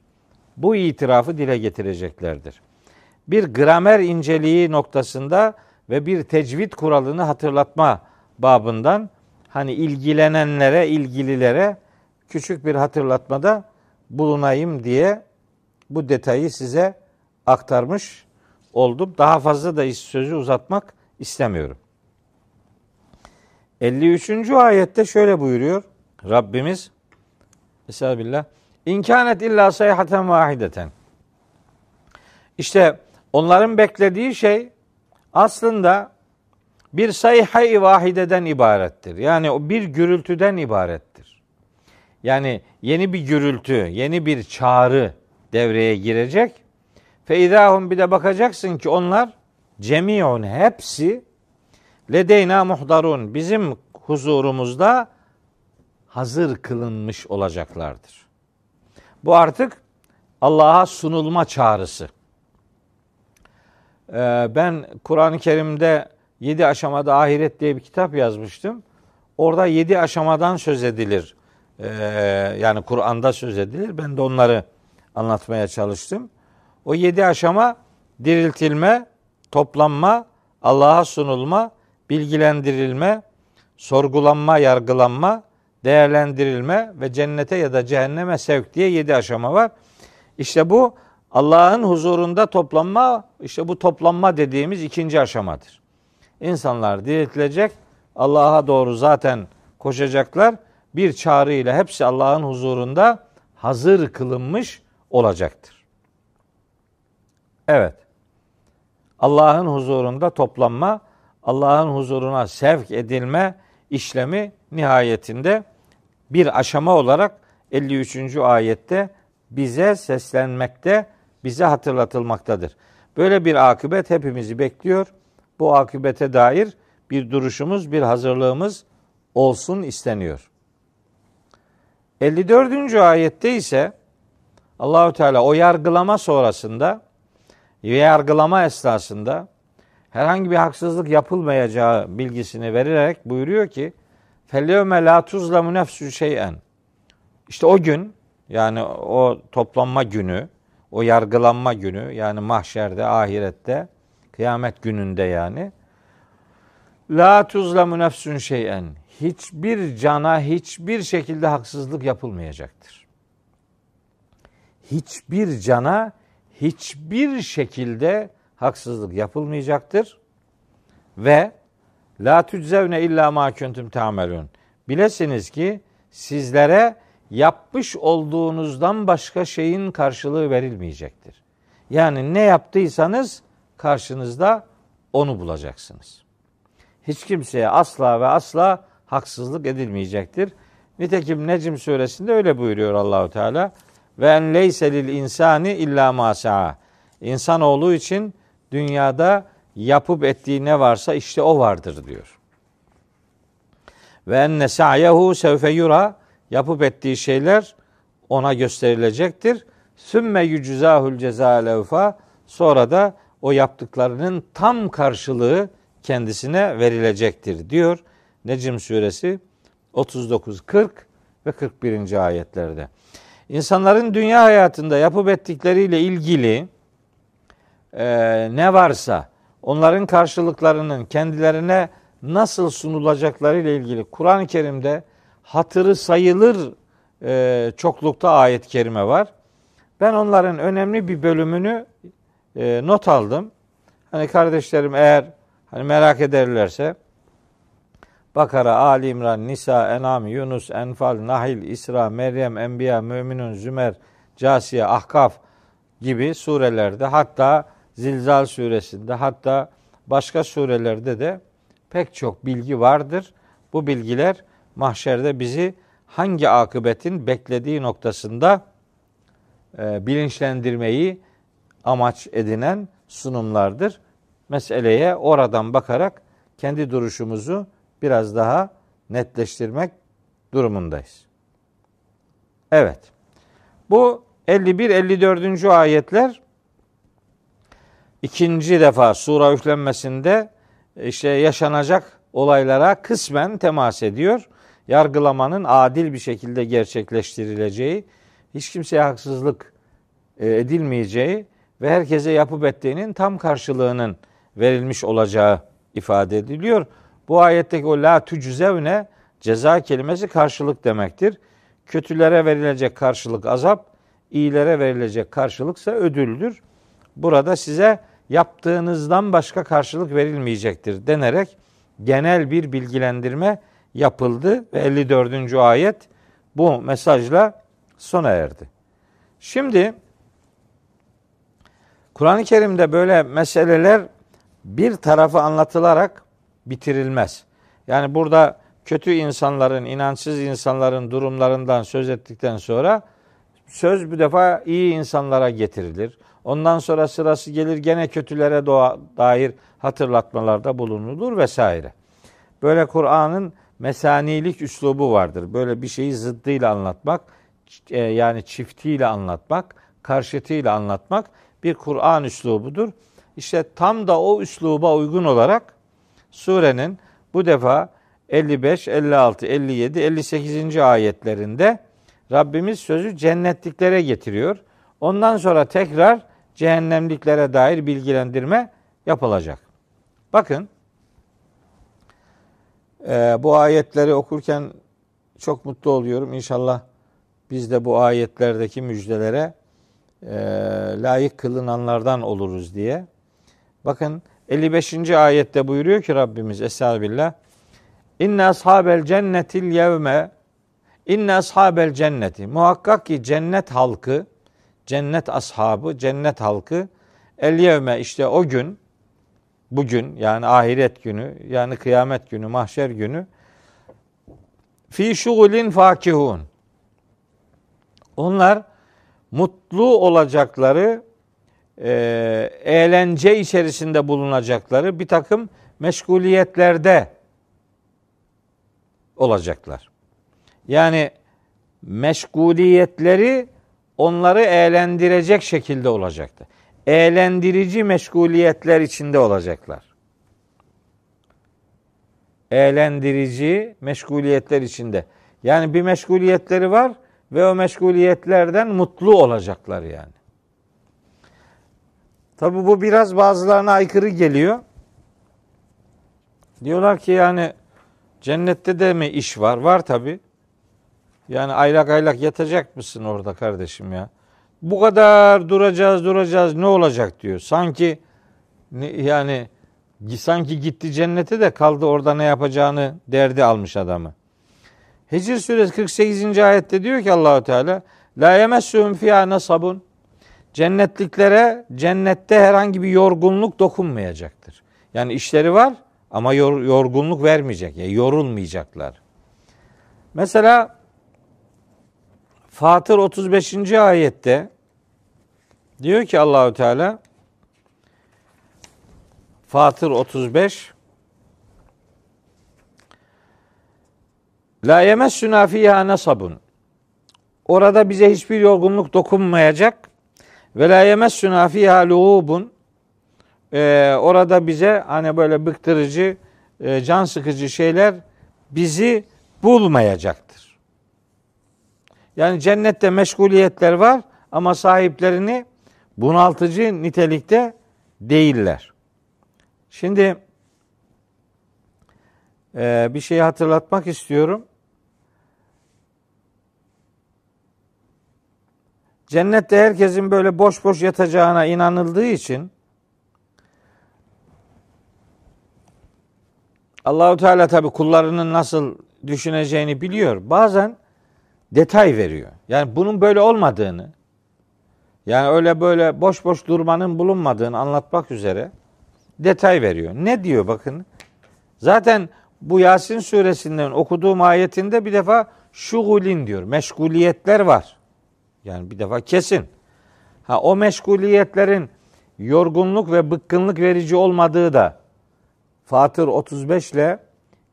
[SPEAKER 1] Bu itirafı dile getireceklerdir. Bir gramer inceliği noktasında ve bir tecvid kuralını hatırlatma babından hani ilgilenenlere, ilgililere küçük bir hatırlatmada bulunayım diye bu detayı size aktarmış oldum. Daha fazla da sözü uzatmak istemiyorum. 53. ayette şöyle buyuruyor Rabbimiz Estağfirullah. İmkanet illa sayhaten vahideten. İşte onların beklediği şey aslında bir sayha-i vahideden ibarettir. Yani o bir gürültüden ibarettir. Yani yeni bir gürültü, yeni bir çağrı devreye girecek. Feidahum bir de bakacaksın ki onlar cemiun hepsi ledeyna muhdarun bizim huzurumuzda hazır kılınmış olacaklardır. Bu artık Allah'a sunulma çağrısı. Ee, ben Kur'an-ı Kerim'de yedi aşamada ahiret diye bir kitap yazmıştım. Orada yedi aşamadan söz edilir. Ee, yani Kur'an'da söz edilir. Ben de onları anlatmaya çalıştım. O yedi aşama diriltilme, toplanma, Allah'a sunulma, bilgilendirilme, sorgulanma, yargılanma, değerlendirilme ve cennete ya da cehenneme sevk diye yedi aşama var. İşte bu Allah'ın huzurunda toplanma, işte bu toplanma dediğimiz ikinci aşamadır. İnsanlar diriltilecek, Allah'a doğru zaten koşacaklar. Bir çağrı ile hepsi Allah'ın huzurunda hazır kılınmış olacaktır. Evet. Allah'ın huzurunda toplanma, Allah'ın huzuruna sevk edilme işlemi nihayetinde bir aşama olarak 53. ayette bize seslenmekte bize hatırlatılmaktadır. Böyle bir akıbet hepimizi bekliyor. Bu akıbete dair bir duruşumuz, bir hazırlığımız olsun isteniyor. 54. ayette ise Allahü Teala o yargılama sonrasında yargılama esnasında herhangi bir haksızlık yapılmayacağı bilgisini vererek buyuruyor ki فَالْيَوْمَ لَا تُظْلَمُ نَفْسُ şeyen. İşte o gün yani o toplanma günü, o yargılanma günü yani mahşerde, ahirette, kıyamet gününde yani La tuzlamu nefsun şeyen. Hiçbir cana hiçbir şekilde haksızlık yapılmayacaktır. Hiçbir cana hiçbir şekilde haksızlık yapılmayacaktır. Ve la tüczevne illa ma kuntum tamelun. Bilesiniz ki sizlere yapmış olduğunuzdan başka şeyin karşılığı verilmeyecektir. Yani ne yaptıysanız karşınızda onu bulacaksınız. Hiç kimseye asla ve asla haksızlık edilmeyecektir. Nitekim Necm suresinde öyle buyuruyor Allahu Teala. Ve en leyse lil insani illa ma sa'a. İnsanoğlu için dünyada yapıp ettiği ne varsa işte o vardır diyor. Ve enne sa'yehu sevfe yura yapıp ettiği şeyler ona gösterilecektir. Sümme yücüzahul ceza levfa sonra da o yaptıklarının tam karşılığı kendisine verilecektir diyor Necim suresi 39, 40 ve 41. ayetlerde. İnsanların dünya hayatında yapıp ettikleriyle ilgili e, ne varsa onların karşılıklarının kendilerine nasıl sunulacakları ile ilgili Kur'an-ı Kerim'de hatırı sayılır e, çoklukta ayet-i kerime var. Ben onların önemli bir bölümünü e, not aldım. Hani kardeşlerim eğer hani merak ederlerse Bakara, Ali İmran, Nisa, Enam, Yunus, Enfal, Nahil, İsra, Meryem, Enbiya, Müminun, Zümer, Casiye, Ahkaf gibi surelerde hatta Zilzal suresinde hatta başka surelerde de pek çok bilgi vardır. Bu bilgiler mahşerde bizi hangi akıbetin beklediği noktasında e, bilinçlendirmeyi amaç edinen sunumlardır. Meseleye oradan bakarak kendi duruşumuzu biraz daha netleştirmek durumundayız. Evet. Bu 51-54. ayetler ikinci defa sura üflenmesinde işte yaşanacak olaylara kısmen temas ediyor. Yargılamanın adil bir şekilde gerçekleştirileceği, hiç kimseye haksızlık e, edilmeyeceği ve herkese yapıp ettiğinin tam karşılığının verilmiş olacağı ifade ediliyor. Bu ayetteki o la tüczevne ceza kelimesi karşılık demektir. Kötülere verilecek karşılık azap, iyilere verilecek karşılıksa ödüldür. Burada size yaptığınızdan başka karşılık verilmeyecektir denerek genel bir bilgilendirme yapıldı ve 54. ayet bu mesajla sona erdi. Şimdi Kur'an-ı Kerim'de böyle meseleler bir tarafı anlatılarak bitirilmez. Yani burada kötü insanların, inançsız insanların durumlarından söz ettikten sonra söz bu defa iyi insanlara getirilir. Ondan sonra sırası gelir gene kötülere doğa, dair hatırlatmalarda bulunulur vesaire. Böyle Kur'an'ın mesanilik üslubu vardır. Böyle bir şeyi zıddıyla anlatmak, e, yani çiftiyle anlatmak, karşıtıyla anlatmak bir Kur'an üslubudur. İşte tam da o üsluba uygun olarak surenin bu defa 55, 56, 57, 58. ayetlerinde Rabbimiz sözü cennetliklere getiriyor. Ondan sonra tekrar cehennemliklere dair bilgilendirme yapılacak. Bakın e, bu ayetleri okurken çok mutlu oluyorum. İnşallah biz de bu ayetlerdeki müjdelere e, layık kılınanlardan oluruz diye. Bakın 55. ayette buyuruyor ki Rabbimiz Estağfirullah. İnne ashabel cennetil yevme İnne ashabel cenneti. Muhakkak ki cennet halkı, cennet ashabı, cennet halkı el yevme işte o gün, bugün yani ahiret günü, yani kıyamet günü, mahşer günü fi şugulin fakihun. Onlar mutlu olacakları e, eğlence içerisinde bulunacakları bir takım meşguliyetlerde olacaklar. Yani meşguliyetleri onları eğlendirecek şekilde olacaktı. Eğlendirici meşguliyetler içinde olacaklar. Eğlendirici meşguliyetler içinde. Yani bir meşguliyetleri var ve o meşguliyetlerden mutlu olacaklar yani. Tabi bu biraz bazılarına aykırı geliyor. Diyorlar ki yani cennette de mi iş var? Var tabi. Yani aylak aylak yatacak mısın orada kardeşim ya? Bu kadar duracağız duracağız ne olacak diyor. Sanki yani sanki gitti cennete de kaldı orada ne yapacağını derdi almış adamı. Hicr suresi 48. ayette diyor ki Allahu Teala la yemessuhum fiha nasabun cennetliklere cennette herhangi bir yorgunluk dokunmayacaktır. Yani işleri var ama yor, yorgunluk vermeyecek. Yani yorulmayacaklar. Mesela Fatır 35. ayette diyor ki Allahü Teala Fatır 35 La yemessuna fiha nasabun. Orada bize hiçbir yorgunluk dokunmayacak. Ve la yemessuna fiha luğubun. Ee, orada bize hani böyle bıktırıcı, e, can sıkıcı şeyler bizi bulmayacaktır. Yani cennette meşguliyetler var ama sahiplerini bunaltıcı nitelikte değiller. Şimdi e, bir şeyi hatırlatmak istiyorum. Cennette herkesin böyle boş boş yatacağına inanıldığı için Allahu Teala tabi kullarının nasıl düşüneceğini biliyor. Bazen detay veriyor. Yani bunun böyle olmadığını, yani öyle böyle boş boş durmanın bulunmadığını anlatmak üzere detay veriyor. Ne diyor bakın? Zaten bu Yasin suresinden okuduğum ayetinde bir defa şugulin diyor. Meşguliyetler var. Yani bir defa kesin. Ha o meşguliyetlerin yorgunluk ve bıkkınlık verici olmadığı da Fatır 35 ile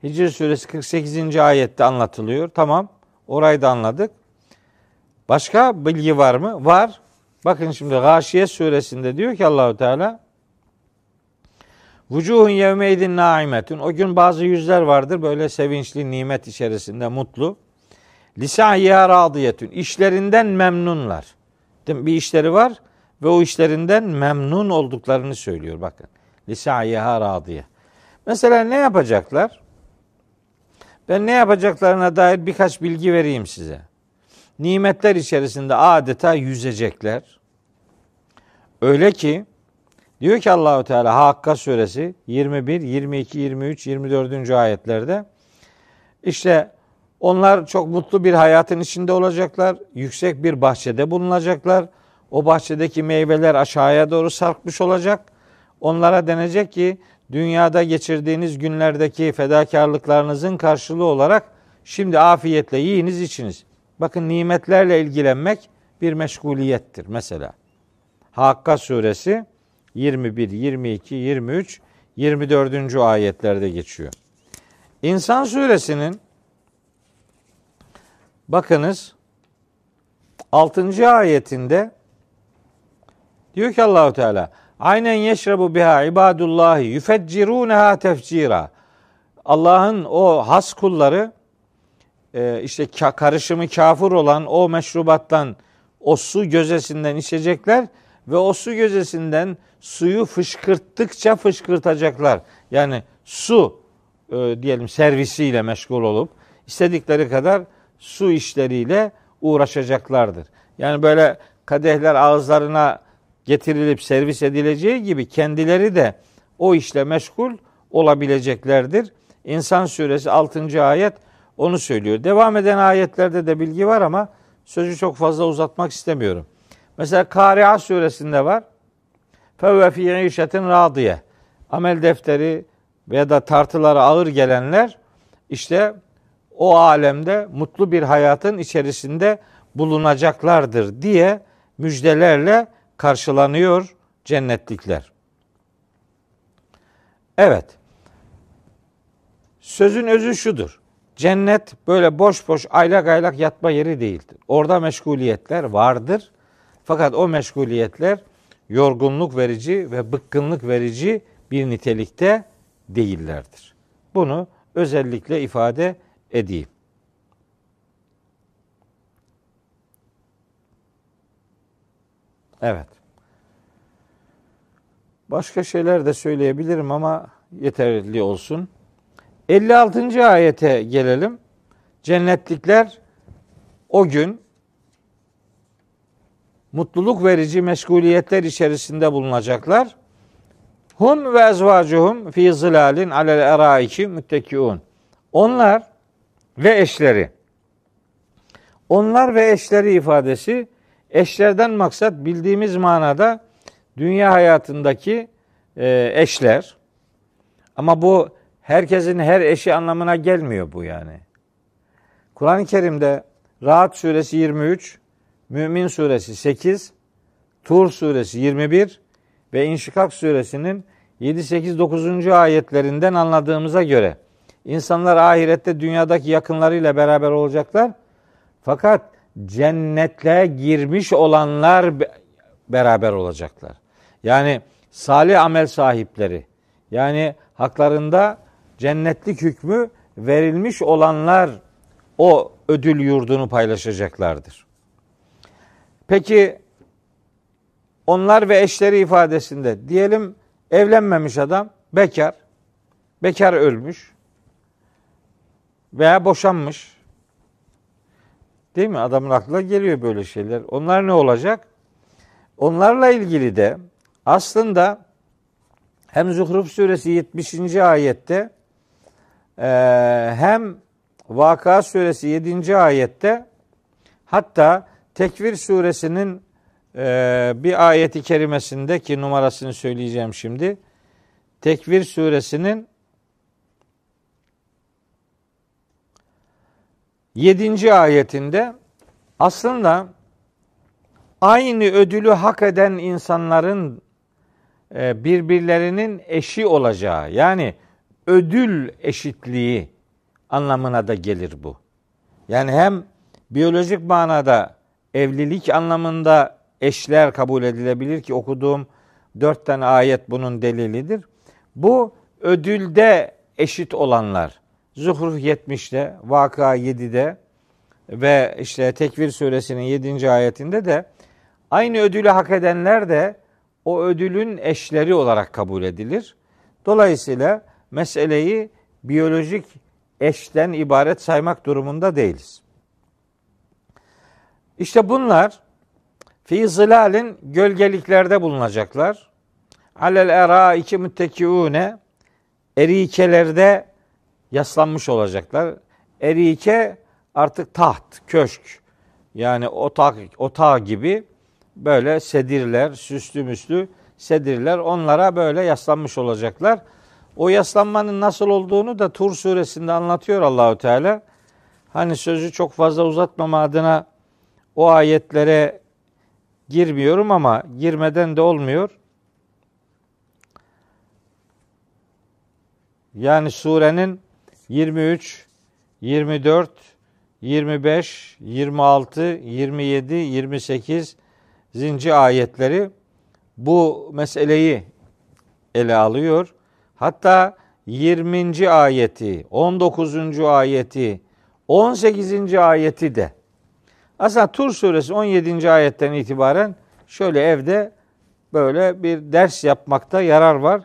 [SPEAKER 1] Hicr suresi 48. ayette anlatılıyor. Tamam. Orayı da anladık. Başka bilgi var mı? Var. Bakın şimdi Gâşiye suresinde diyor ki Allahu Teala Vucuhun yevmeydin naimetun. O gün bazı yüzler vardır böyle sevinçli, nimet içerisinde, mutlu. Lisa'yya radiyetün. İşlerinden memnunlar. Bir işleri var ve o işlerinden memnun olduklarını söylüyor bakın. Lisa'yya radiye. Mesela ne yapacaklar? Ben ne yapacaklarına dair birkaç bilgi vereyim size. Nimetler içerisinde adeta yüzecekler. Öyle ki diyor ki Allahu Teala Hakka suresi 21, 22, 23, 24. ayetlerde işte onlar çok mutlu bir hayatın içinde olacaklar. Yüksek bir bahçede bulunacaklar. O bahçedeki meyveler aşağıya doğru sarkmış olacak. Onlara denecek ki dünyada geçirdiğiniz günlerdeki fedakarlıklarınızın karşılığı olarak şimdi afiyetle yiyiniz içiniz. Bakın nimetlerle ilgilenmek bir meşguliyettir mesela. Hakka suresi 21, 22, 23, 24. ayetlerde geçiyor. İnsan suresinin bakınız 6. ayetinde diyor ki Allahu Teala Aynen yeşrebu biha ibadullahi yufecciruneha tefcira. Allah'ın o has kulları e, işte karışımı kafur olan o meşrubattan o su gözesinden içecekler ve o su gözesinden suyu fışkırttıkça fışkırtacaklar. Yani su e, diyelim servisiyle meşgul olup istedikleri kadar su işleriyle uğraşacaklardır. Yani böyle kadehler ağızlarına getirilip servis edileceği gibi kendileri de o işle meşgul olabileceklerdir. İnsan suresi 6. ayet onu söylüyor. Devam eden ayetlerde de bilgi var ama sözü çok fazla uzatmak istemiyorum. Mesela Kari'a suresinde var. Fevve fi işetin radiye. Amel defteri veya da tartıları ağır gelenler işte o alemde mutlu bir hayatın içerisinde bulunacaklardır diye müjdelerle karşılanıyor cennetlikler. Evet. Sözün özü şudur. Cennet böyle boş boş aylak aylak yatma yeri değildir. Orada meşguliyetler vardır. Fakat o meşguliyetler yorgunluk verici ve bıkkınlık verici bir nitelikte değillerdir. Bunu özellikle ifade edeyim. Evet. Başka şeyler de söyleyebilirim ama yeterli olsun. 56. ayete gelelim. Cennetlikler o gün mutluluk verici meşguliyetler içerisinde bulunacaklar. Hun ve ezvacuhum fi zilalin alel eraiki müttekiun. Onlar ve eşleri. Onlar ve eşleri ifadesi eşlerden maksat bildiğimiz manada dünya hayatındaki e, eşler. Ama bu herkesin her eşi anlamına gelmiyor bu yani. Kur'an-ı Kerim'de Rahat suresi 23, Mümin suresi 8, Tur suresi 21 ve İnşikak suresinin 7, 8, 9. ayetlerinden anladığımıza göre insanlar ahirette dünyadaki yakınlarıyla beraber olacaklar. Fakat cennetle girmiş olanlar beraber olacaklar. Yani salih amel sahipleri yani haklarında cennetlik hükmü verilmiş olanlar o ödül yurdunu paylaşacaklardır. Peki onlar ve eşleri ifadesinde diyelim evlenmemiş adam bekar, bekar ölmüş veya boşanmış. Değil mi? Adamın aklına geliyor böyle şeyler. Onlar ne olacak? Onlarla ilgili de aslında hem Zuhruf suresi 70. ayette e, hem Vaka suresi 7. ayette hatta Tekvir suresinin e, bir ayeti kerimesinde ki numarasını söyleyeceğim şimdi. Tekvir suresinin 7. ayetinde aslında aynı ödülü hak eden insanların e, birbirlerinin eşi olacağı yani ödül eşitliği anlamına da gelir bu. Yani hem biyolojik manada evlilik anlamında eşler kabul edilebilir ki okuduğum dört tane ayet bunun delilidir. Bu ödülde eşit olanlar. Zuhruf 70'te, Vaka 7'de ve işte Tekvir suresinin 7. ayetinde de aynı ödülü hak edenler de o ödülün eşleri olarak kabul edilir. Dolayısıyla meseleyi biyolojik eşten ibaret saymak durumunda değiliz. İşte bunlar fi zilalin gölgeliklerde bulunacaklar. Alel era iki müttekiune erikelerde yaslanmış olacaklar. Erike artık taht, köşk yani otak, otağı gibi böyle sedirler, süslü müslü sedirler onlara böyle yaslanmış olacaklar. O yaslanmanın nasıl olduğunu da Tur suresinde anlatıyor Allahu Teala. Hani sözü çok fazla uzatmama adına o ayetlere girmiyorum ama girmeden de olmuyor. Yani surenin 23, 24, 25, 26, 27, 28 zinci ayetleri bu meseleyi ele alıyor. Hatta 20. ayeti, 19. ayeti, 18. ayeti de aslında Tur suresi 17. ayetten itibaren şöyle evde böyle bir ders yapmakta yarar var.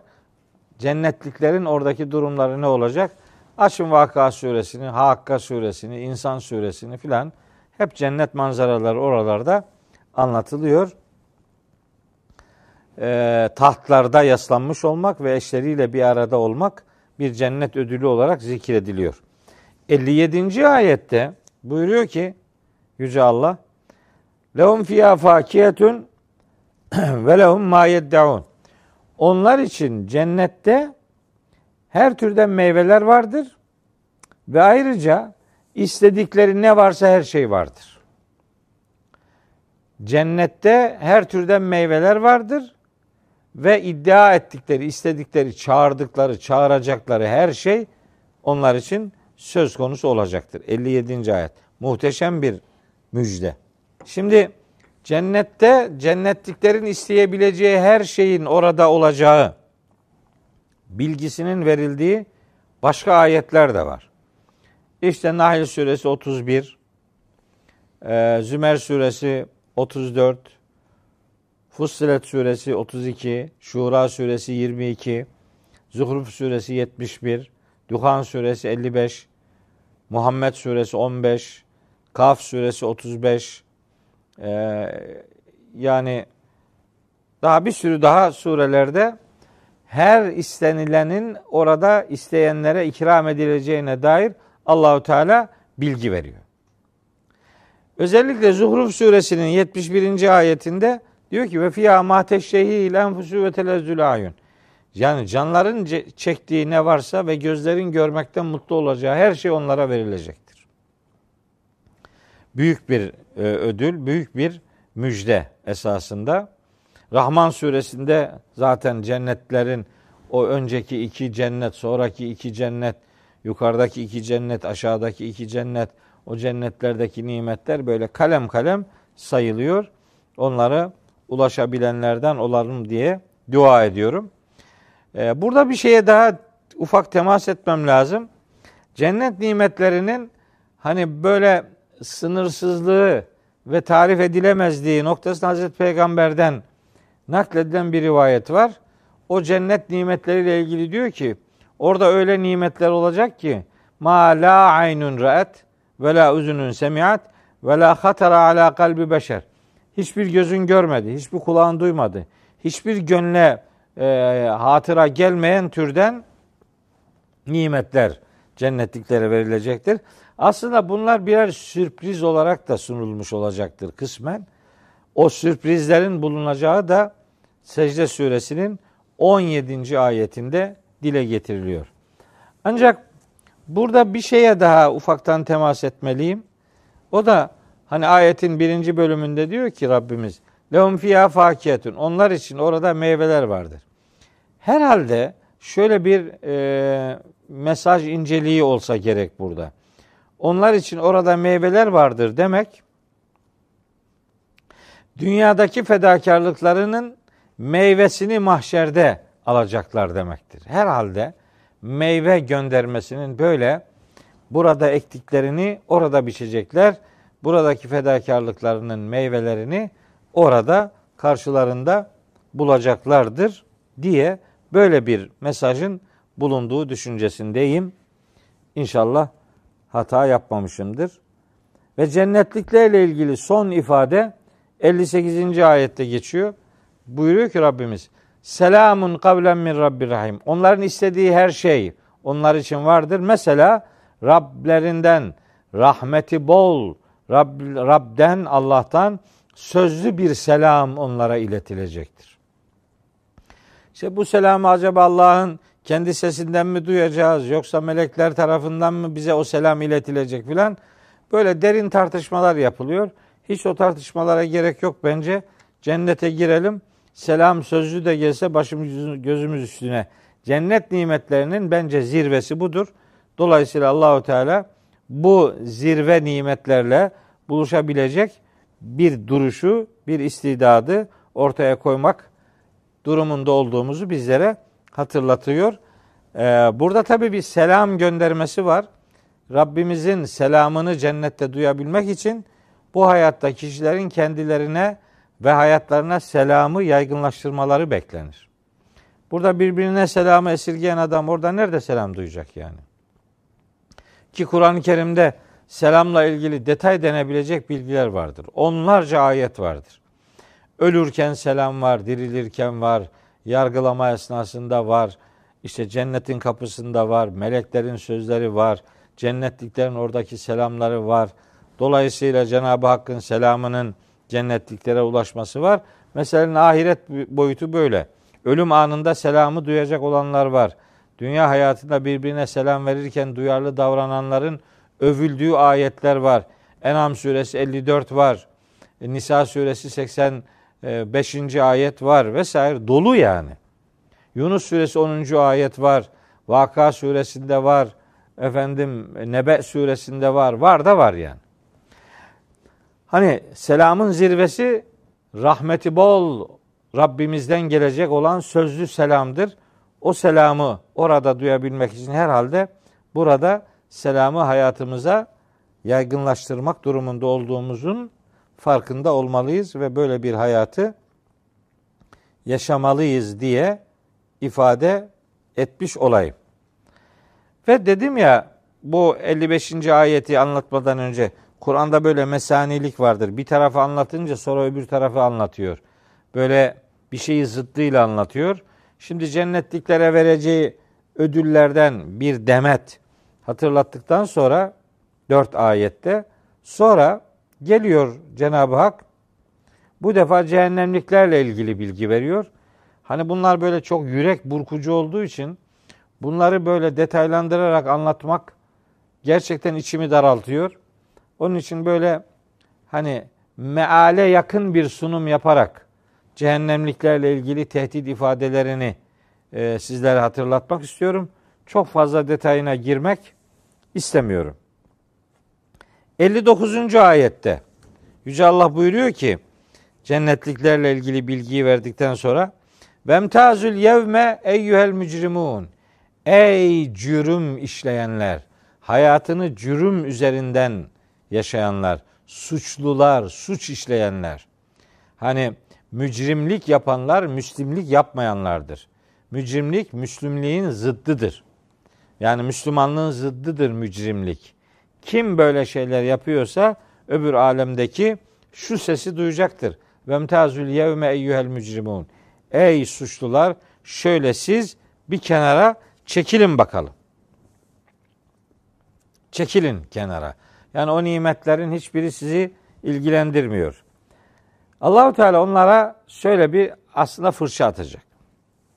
[SPEAKER 1] Cennetliklerin oradaki durumları ne olacak? Açın Vaka suresini, Hakka suresini, İnsan suresini filan hep cennet manzaraları oralarda anlatılıyor. Ee, tahtlarda yaslanmış olmak ve eşleriyle bir arada olmak bir cennet ödülü olarak zikrediliyor. 57. ayette buyuruyor ki Yüce Allah lehum fiyâ fakiyetun ve lehum ma yeddaun. Onlar için cennette her türden meyveler vardır ve ayrıca istedikleri ne varsa her şey vardır. Cennette her türden meyveler vardır ve iddia ettikleri, istedikleri, çağırdıkları, çağıracakları her şey onlar için söz konusu olacaktır. 57. ayet. Muhteşem bir müjde. Şimdi cennette cennetliklerin isteyebileceği her şeyin orada olacağı bilgisinin verildiği başka ayetler de var. İşte Nahl suresi 31, e, Zümer suresi 34, Fussilet suresi 32, Şura suresi 22, Zuhruf suresi 71, Duhan suresi 55, Muhammed suresi 15, Kaf suresi 35, ee, yani daha bir sürü daha surelerde her istenilenin orada isteyenlere ikram edileceğine dair Allahu Teala bilgi veriyor. Özellikle Zuhruf suresinin 71. ayetinde diyor ki ve fiyâ mâ teşşehîl enfusu ve telezzül ayun. Yani canların çektiği ne varsa ve gözlerin görmekten mutlu olacağı her şey onlara verilecektir. Büyük bir e, ödül, büyük bir müjde esasında. Rahman suresinde zaten cennetlerin o önceki iki cennet, sonraki iki cennet, yukarıdaki iki cennet, aşağıdaki iki cennet, o cennetlerdeki nimetler böyle kalem kalem sayılıyor. Onlara ulaşabilenlerden olalım diye dua ediyorum. Ee, burada bir şeye daha ufak temas etmem lazım. Cennet nimetlerinin hani böyle sınırsızlığı ve tarif edilemezliği noktasında Hazreti Peygamber'den nakledilen bir rivayet var. O cennet nimetleriyle ilgili diyor ki orada öyle nimetler olacak ki ma la aynun ra'et ve la uzunun semiat ve la hatara ala kalbi beşer. Hiçbir gözün görmedi, hiçbir kulağın duymadı, hiçbir gönle e, hatıra gelmeyen türden nimetler cennetliklere verilecektir. Aslında bunlar birer sürpriz olarak da sunulmuş olacaktır kısmen. O sürprizlerin bulunacağı da Secde suresinin 17. ayetinde dile getiriliyor. Ancak burada bir şeye daha ufaktan temas etmeliyim. O da hani ayetin birinci bölümünde diyor ki Rabbimiz Lehum fiyâ fakiyetun. Onlar için orada meyveler vardır. Herhalde şöyle bir e, mesaj inceliği olsa gerek burada. Onlar için orada meyveler vardır demek dünyadaki fedakarlıklarının meyvesini mahşerde alacaklar demektir. Herhalde meyve göndermesinin böyle burada ektiklerini orada biçecekler. Buradaki fedakarlıklarının meyvelerini orada karşılarında bulacaklardır diye böyle bir mesajın bulunduğu düşüncesindeyim. İnşallah hata yapmamışımdır. Ve cennetliklerle ilgili son ifade 58. ayette geçiyor. Buyuruyor ki Rabbimiz Selamun kavlen min Rabbir Rahim. Onların istediği her şey onlar için vardır. Mesela Rablerinden rahmeti bol, Rab, Rab'den Allah'tan sözlü bir selam onlara iletilecektir. İşte bu selamı acaba Allah'ın kendi sesinden mi duyacağız yoksa melekler tarafından mı bize o selam iletilecek filan böyle derin tartışmalar yapılıyor. Hiç o tartışmalara gerek yok bence. Cennete girelim. Selam sözlü de gelse başımız gözümüz üstüne. Cennet nimetlerinin bence zirvesi budur. Dolayısıyla Allahu Teala bu zirve nimetlerle buluşabilecek bir duruşu, bir istidadı ortaya koymak durumunda olduğumuzu bizlere hatırlatıyor. Ee, burada tabii bir selam göndermesi var. Rabbimizin selamını cennette duyabilmek için bu hayatta kişilerin kendilerine ve hayatlarına selamı yaygınlaştırmaları beklenir. Burada birbirine selamı esirgeyen adam orada nerede selam duyacak yani? Ki Kur'an-ı Kerim'de selamla ilgili detay denebilecek bilgiler vardır. Onlarca ayet vardır. Ölürken selam var, dirilirken var, yargılama esnasında var, işte cennetin kapısında var, meleklerin sözleri var, cennetliklerin oradaki selamları var. Dolayısıyla Cenab-ı Hakk'ın selamının cennetliklere ulaşması var. Mesela ahiret boyutu böyle. Ölüm anında selamı duyacak olanlar var. Dünya hayatında birbirine selam verirken duyarlı davrananların övüldüğü ayetler var. En'am suresi 54 var. Nisa suresi 80 5. ayet var vesaire dolu yani. Yunus suresi 10. ayet var. Vaka suresinde var. Efendim Nebe suresinde var. Var da var yani. Hani selamın zirvesi rahmeti bol Rabbimizden gelecek olan sözlü selamdır. O selamı orada duyabilmek için herhalde burada selamı hayatımıza yaygınlaştırmak durumunda olduğumuzun farkında olmalıyız ve böyle bir hayatı yaşamalıyız diye ifade etmiş olayım. Ve dedim ya bu 55. ayeti anlatmadan önce Kur'an'da böyle mesanilik vardır. Bir tarafı anlatınca sonra öbür tarafı anlatıyor. Böyle bir şeyi zıttıyla anlatıyor. Şimdi cennetliklere vereceği ödüllerden bir demet hatırlattıktan sonra dört ayette sonra geliyor Cenab-ı Hak bu defa cehennemliklerle ilgili bilgi veriyor. Hani bunlar böyle çok yürek burkucu olduğu için bunları böyle detaylandırarak anlatmak gerçekten içimi daraltıyor. Onun için böyle hani meale yakın bir sunum yaparak cehennemliklerle ilgili tehdit ifadelerini e, sizlere hatırlatmak istiyorum. Çok fazla detayına girmek istemiyorum. 59. ayette Yüce Allah buyuruyor ki cennetliklerle ilgili bilgiyi verdikten sonra Vemtazül yevme eyyühel mücrimun Ey cürüm işleyenler, hayatını cürüm üzerinden yaşayanlar, suçlular, suç işleyenler. Hani mücrimlik yapanlar müslimlik yapmayanlardır. Mücrimlik Müslümliğin zıddıdır. Yani Müslümanlığın zıddıdır mücrimlik. Kim böyle şeyler yapıyorsa öbür alemdeki şu sesi duyacaktır. Vemtazül yevme eyyühel mücrimun. Ey suçlular şöyle siz bir kenara çekilin bakalım. Çekilin kenara. Yani o nimetlerin hiçbiri sizi ilgilendirmiyor. Allahu Teala onlara şöyle bir aslında fırça atacak.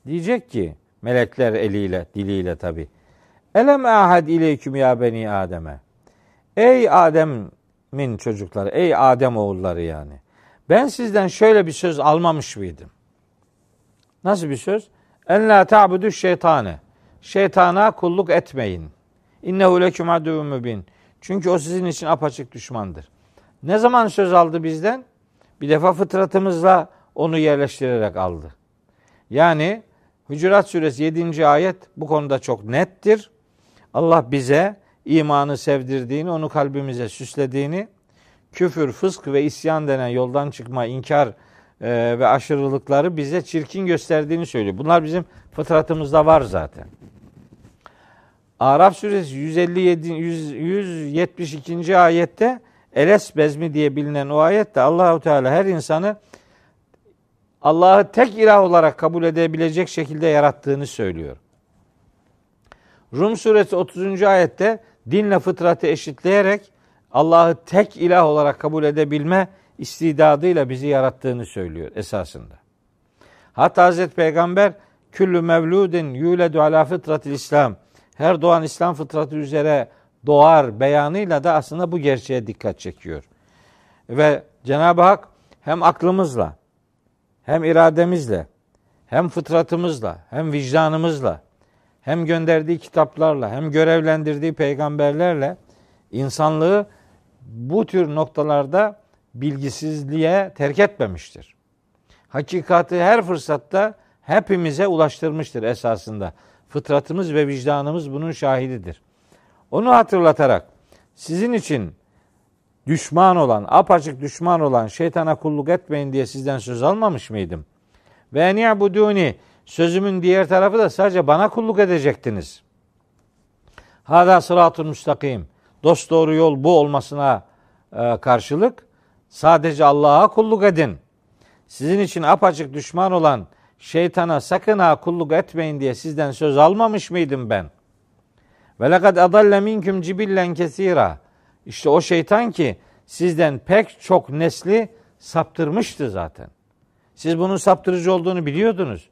[SPEAKER 1] Diyecek ki melekler eliyle, diliyle tabi. Elem ahad ileyküm ya beni Adem'e. Ey Adem'in çocukları, ey Adem oğulları yani. Ben sizden şöyle bir söz almamış mıydım? Nasıl bir söz? En la ta'budu şeytane. Şeytana kulluk etmeyin. İnnehu leküm aduvun mübin. Çünkü o sizin için apaçık düşmandır. Ne zaman söz aldı bizden? Bir defa fıtratımızla onu yerleştirerek aldı. Yani Hucurat suresi 7. ayet bu konuda çok nettir. Allah bize imanı sevdirdiğini, onu kalbimize süslediğini, küfür, fısk ve isyan denen yoldan çıkma, inkar e, ve aşırılıkları bize çirkin gösterdiğini söylüyor. Bunlar bizim fıtratımızda var zaten. Araf suresi 157 100, 172. ayette Eles bezmi diye bilinen o ayette Allahu Teala her insanı Allah'ı tek ilah olarak kabul edebilecek şekilde yarattığını söylüyor. Rum suresi 30. ayette dinle fıtratı eşitleyerek Allah'ı tek ilah olarak kabul edebilme istidadıyla bizi yarattığını söylüyor esasında. Hatta Hazreti Peygamber küllü mevludin yuledu ala fıtratil İslam her doğan İslam fıtratı üzere doğar beyanıyla da aslında bu gerçeğe dikkat çekiyor. Ve Cenab-ı Hak hem aklımızla hem irademizle hem fıtratımızla hem vicdanımızla hem gönderdiği kitaplarla hem görevlendirdiği peygamberlerle insanlığı bu tür noktalarda bilgisizliğe terk etmemiştir. Hakikati her fırsatta hepimize ulaştırmıştır esasında. Fıtratımız ve vicdanımız bunun şahididir. Onu hatırlatarak sizin için düşman olan, apaçık düşman olan şeytana kulluk etmeyin diye sizden söz almamış mıydım? Ve en ya'buduni sözümün diğer tarafı da sadece bana kulluk edecektiniz. Hada sıratun müstakim. Dost doğru yol bu olmasına e, karşılık sadece Allah'a kulluk edin. Sizin için apaçık düşman olan şeytana sakın ha kulluk etmeyin diye sizden söz almamış mıydım ben? Ve lekad adalle minküm cibillen kesira. İşte o şeytan ki sizden pek çok nesli saptırmıştı zaten. Siz bunun saptırıcı olduğunu biliyordunuz.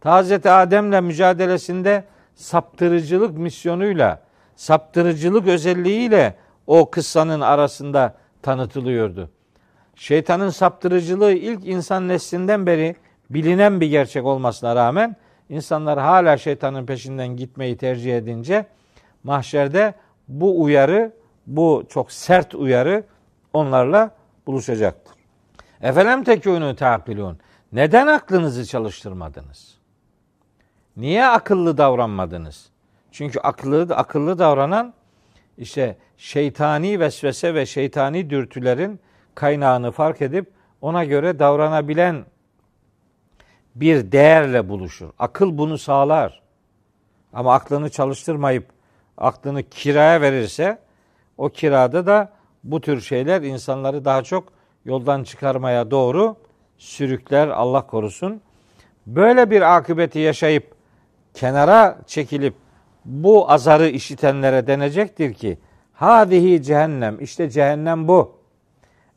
[SPEAKER 1] Hazreti Adem'le mücadelesinde saptırıcılık misyonuyla, saptırıcılık özelliğiyle o kıssanın arasında tanıtılıyordu. şeytanın saptırıcılığı ilk insan neslinden beri bilinen bir gerçek olmasına rağmen insanlar hala şeytanın peşinden gitmeyi tercih edince mahşerde bu uyarı, bu çok sert uyarı onlarla buluşacaktır. Efelem tekûnû ta'kilûn. Neden aklınızı çalıştırmadınız? Niye akıllı davranmadınız? Çünkü akıllı akıllı davranan işte şeytani vesvese ve şeytani dürtülerin kaynağını fark edip ona göre davranabilen bir değerle buluşur. Akıl bunu sağlar. Ama aklını çalıştırmayıp aklını kiraya verirse o kirada da bu tür şeyler insanları daha çok yoldan çıkarmaya doğru sürükler Allah korusun. Böyle bir akıbeti yaşayıp kenara çekilip bu azarı işitenlere denecektir ki hadihi cehennem işte cehennem bu.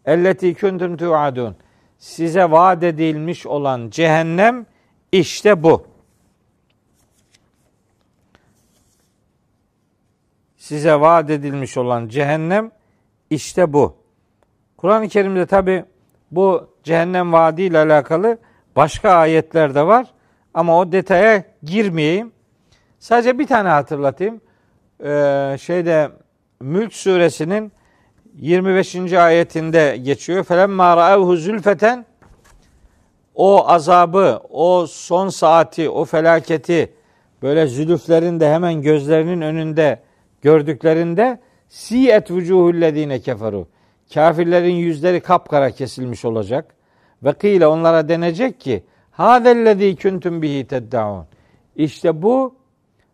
[SPEAKER 1] Elleti kuntum tuadun. Size vaat edilmiş olan cehennem işte bu. Size vaat edilmiş olan cehennem işte bu. Kur'an-ı Kerim'de tabi bu cehennem vaadi ile alakalı başka ayetler de var. Ama o detaya girmeyeyim. Sadece bir tane hatırlatayım. Ee, şeyde Mülk suresinin 25. ayetinde geçiyor. Felemma ra'evhu zülfeten o azabı, o son saati, o felaketi böyle zülüflerin de hemen gözlerinin önünde gördüklerinde siyet vucuhullezine keferu. Kafirlerin yüzleri kapkara kesilmiş olacak. Ve kıyle onlara denecek ki Hâzellezî küntüm bihi teddaun. İşte bu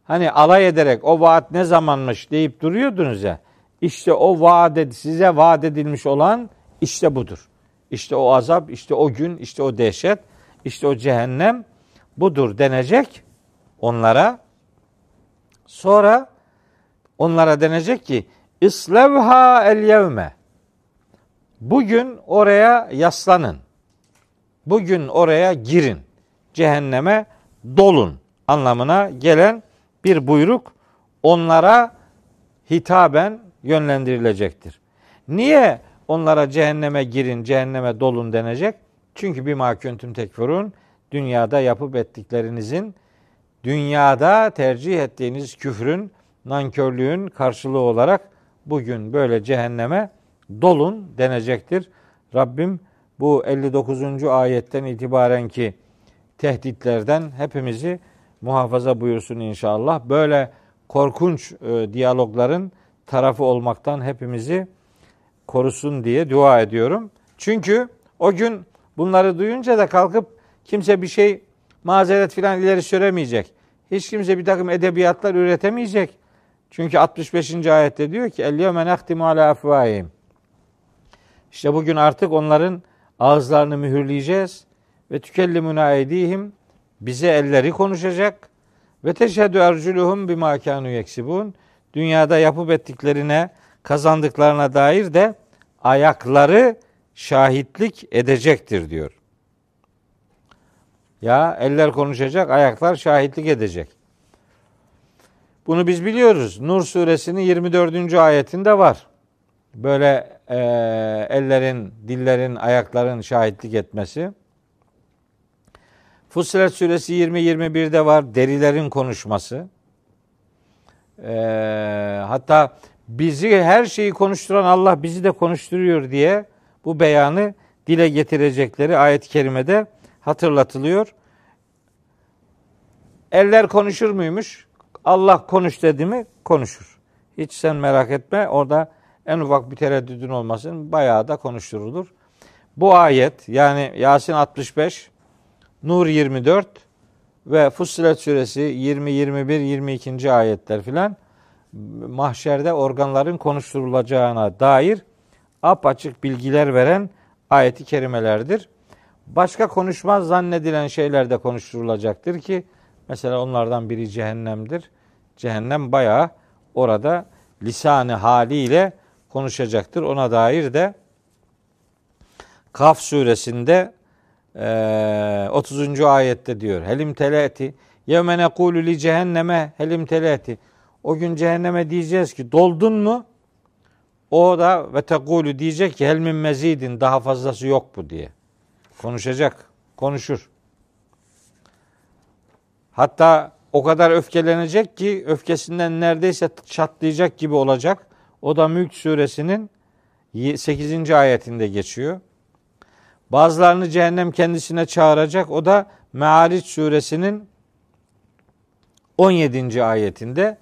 [SPEAKER 1] hani alay ederek o vaat ne zamanmış deyip duruyordunuz ya. İşte o vaat size vaat edilmiş olan işte budur. İşte o azap, işte o gün, işte o dehşet, işte o cehennem budur denecek onlara. Sonra onlara denecek ki İslevha el yevme. Bugün oraya yaslanın. Bugün oraya girin. Cehenneme dolun anlamına gelen bir buyruk onlara hitaben yönlendirilecektir. Niye onlara cehenneme girin, cehenneme dolun denecek? Çünkü bir mahkûntüm tekfurun dünyada yapıp ettiklerinizin dünyada tercih ettiğiniz küfrün, nankörlüğün karşılığı olarak bugün böyle cehenneme dolun denecektir. Rabbim bu 59. ayetten itibaren ki tehditlerden hepimizi muhafaza buyursun inşallah. Böyle korkunç e, diyalogların tarafı olmaktan hepimizi korusun diye dua ediyorum. Çünkü o gün bunları duyunca da kalkıp kimse bir şey mazeret filan ileri süremeyecek. Hiç kimse bir takım edebiyatlar üretemeyecek. Çünkü 65. ayette diyor ki yevme nehtimu ala afvahim. İşte bugün artık onların ağızlarını mühürleyeceğiz ve tükellimuna edihim bize elleri konuşacak ve teşhedü erculuhum bima kanu yeksibun dünyada yapıp ettiklerine kazandıklarına dair de ayakları şahitlik edecektir diyor. Ya eller konuşacak, ayaklar şahitlik edecek. Bunu biz biliyoruz. Nur suresinin 24. ayetinde var. Böyle e, ellerin, dillerin, ayakların şahitlik etmesi. Fussilet suresi 20-21'de var derilerin konuşması. E, hatta bizi her şeyi konuşturan Allah bizi de konuşturuyor diye bu beyanı dile getirecekleri ayet-i kerimede hatırlatılıyor. Eller konuşur muymuş? Allah konuş dedi mi? Konuşur. Hiç sen merak etme. Orada en ufak bir tereddüdün olmasın. Bayağı da konuşturulur. Bu ayet yani Yasin 65, Nur 24 ve Fussilet suresi 20, 21, 22. ayetler filan mahşerde organların konuşturulacağına dair apaçık bilgiler veren ayeti kerimelerdir. Başka konuşmaz zannedilen şeyler de konuşturulacaktır ki mesela onlardan biri cehennemdir. Cehennem bayağı orada lisanı haliyle konuşacaktır. Ona dair de Kaf suresinde 30. ayette diyor. Helim teleti yevme nekulu li cehenneme helim teleti. O gün cehenneme diyeceğiz ki doldun mu? O da ve tekulu diyecek ki helmin mezidin daha fazlası yok bu diye. Konuşacak, konuşur. Hatta o kadar öfkelenecek ki öfkesinden neredeyse çatlayacak gibi olacak. O da Mülk suresinin 8. ayetinde geçiyor. Bazılarını cehennem kendisine çağıracak. O da Meariç suresinin 17. ayetinde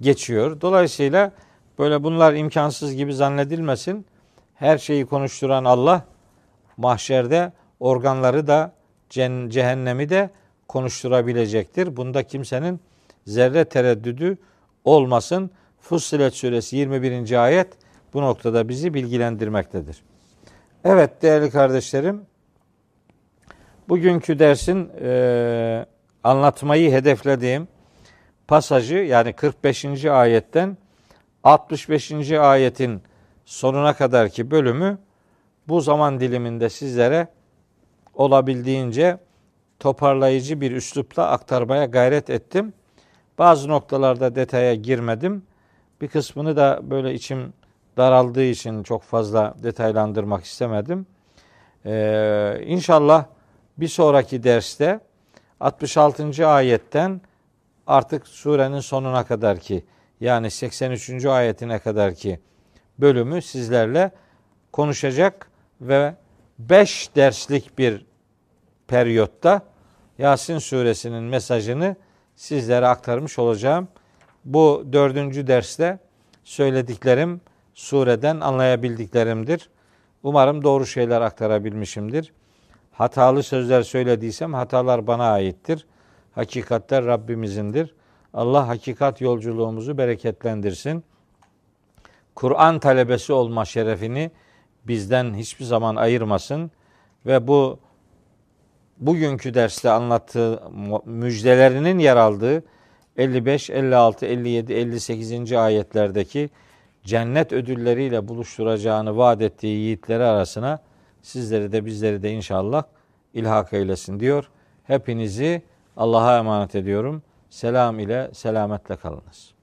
[SPEAKER 1] geçiyor. Dolayısıyla böyle bunlar imkansız gibi zannedilmesin. Her şeyi konuşturan Allah mahşerde organları da cehennemi de konuşturabilecektir. Bunda kimsenin zerre tereddüdü olmasın. Fussilet suresi 21. ayet bu noktada bizi bilgilendirmektedir. Evet değerli kardeşlerim, bugünkü dersin e, anlatmayı hedeflediğim pasajı yani 45. ayetten 65. ayetin sonuna kadarki bölümü bu zaman diliminde sizlere olabildiğince toparlayıcı bir üslupla aktarmaya gayret ettim. Bazı noktalarda detaya girmedim. Bir kısmını da böyle içim daraldığı için çok fazla detaylandırmak istemedim. Ee, inşallah bir sonraki derste 66. ayetten artık surenin sonuna kadar ki yani 83. ayetine kadar ki bölümü sizlerle konuşacak ve 5 derslik bir periyotta Yasin suresinin mesajını sizlere aktarmış olacağım. Bu dördüncü derste söylediklerim sureden anlayabildiklerimdir. Umarım doğru şeyler aktarabilmişimdir. Hatalı sözler söylediysem hatalar bana aittir. Hakikatler Rabbimizindir. Allah hakikat yolculuğumuzu bereketlendirsin. Kur'an talebesi olma şerefini bizden hiçbir zaman ayırmasın ve bu bugünkü derste anlattığı müjdelerinin yer aldığı 55, 56, 57, 58. ayetlerdeki cennet ödülleriyle buluşturacağını vaat ettiği yiğitleri arasına sizleri de bizleri de inşallah ilhak eylesin diyor. Hepinizi Allah'a emanet ediyorum. Selam ile selametle kalınız.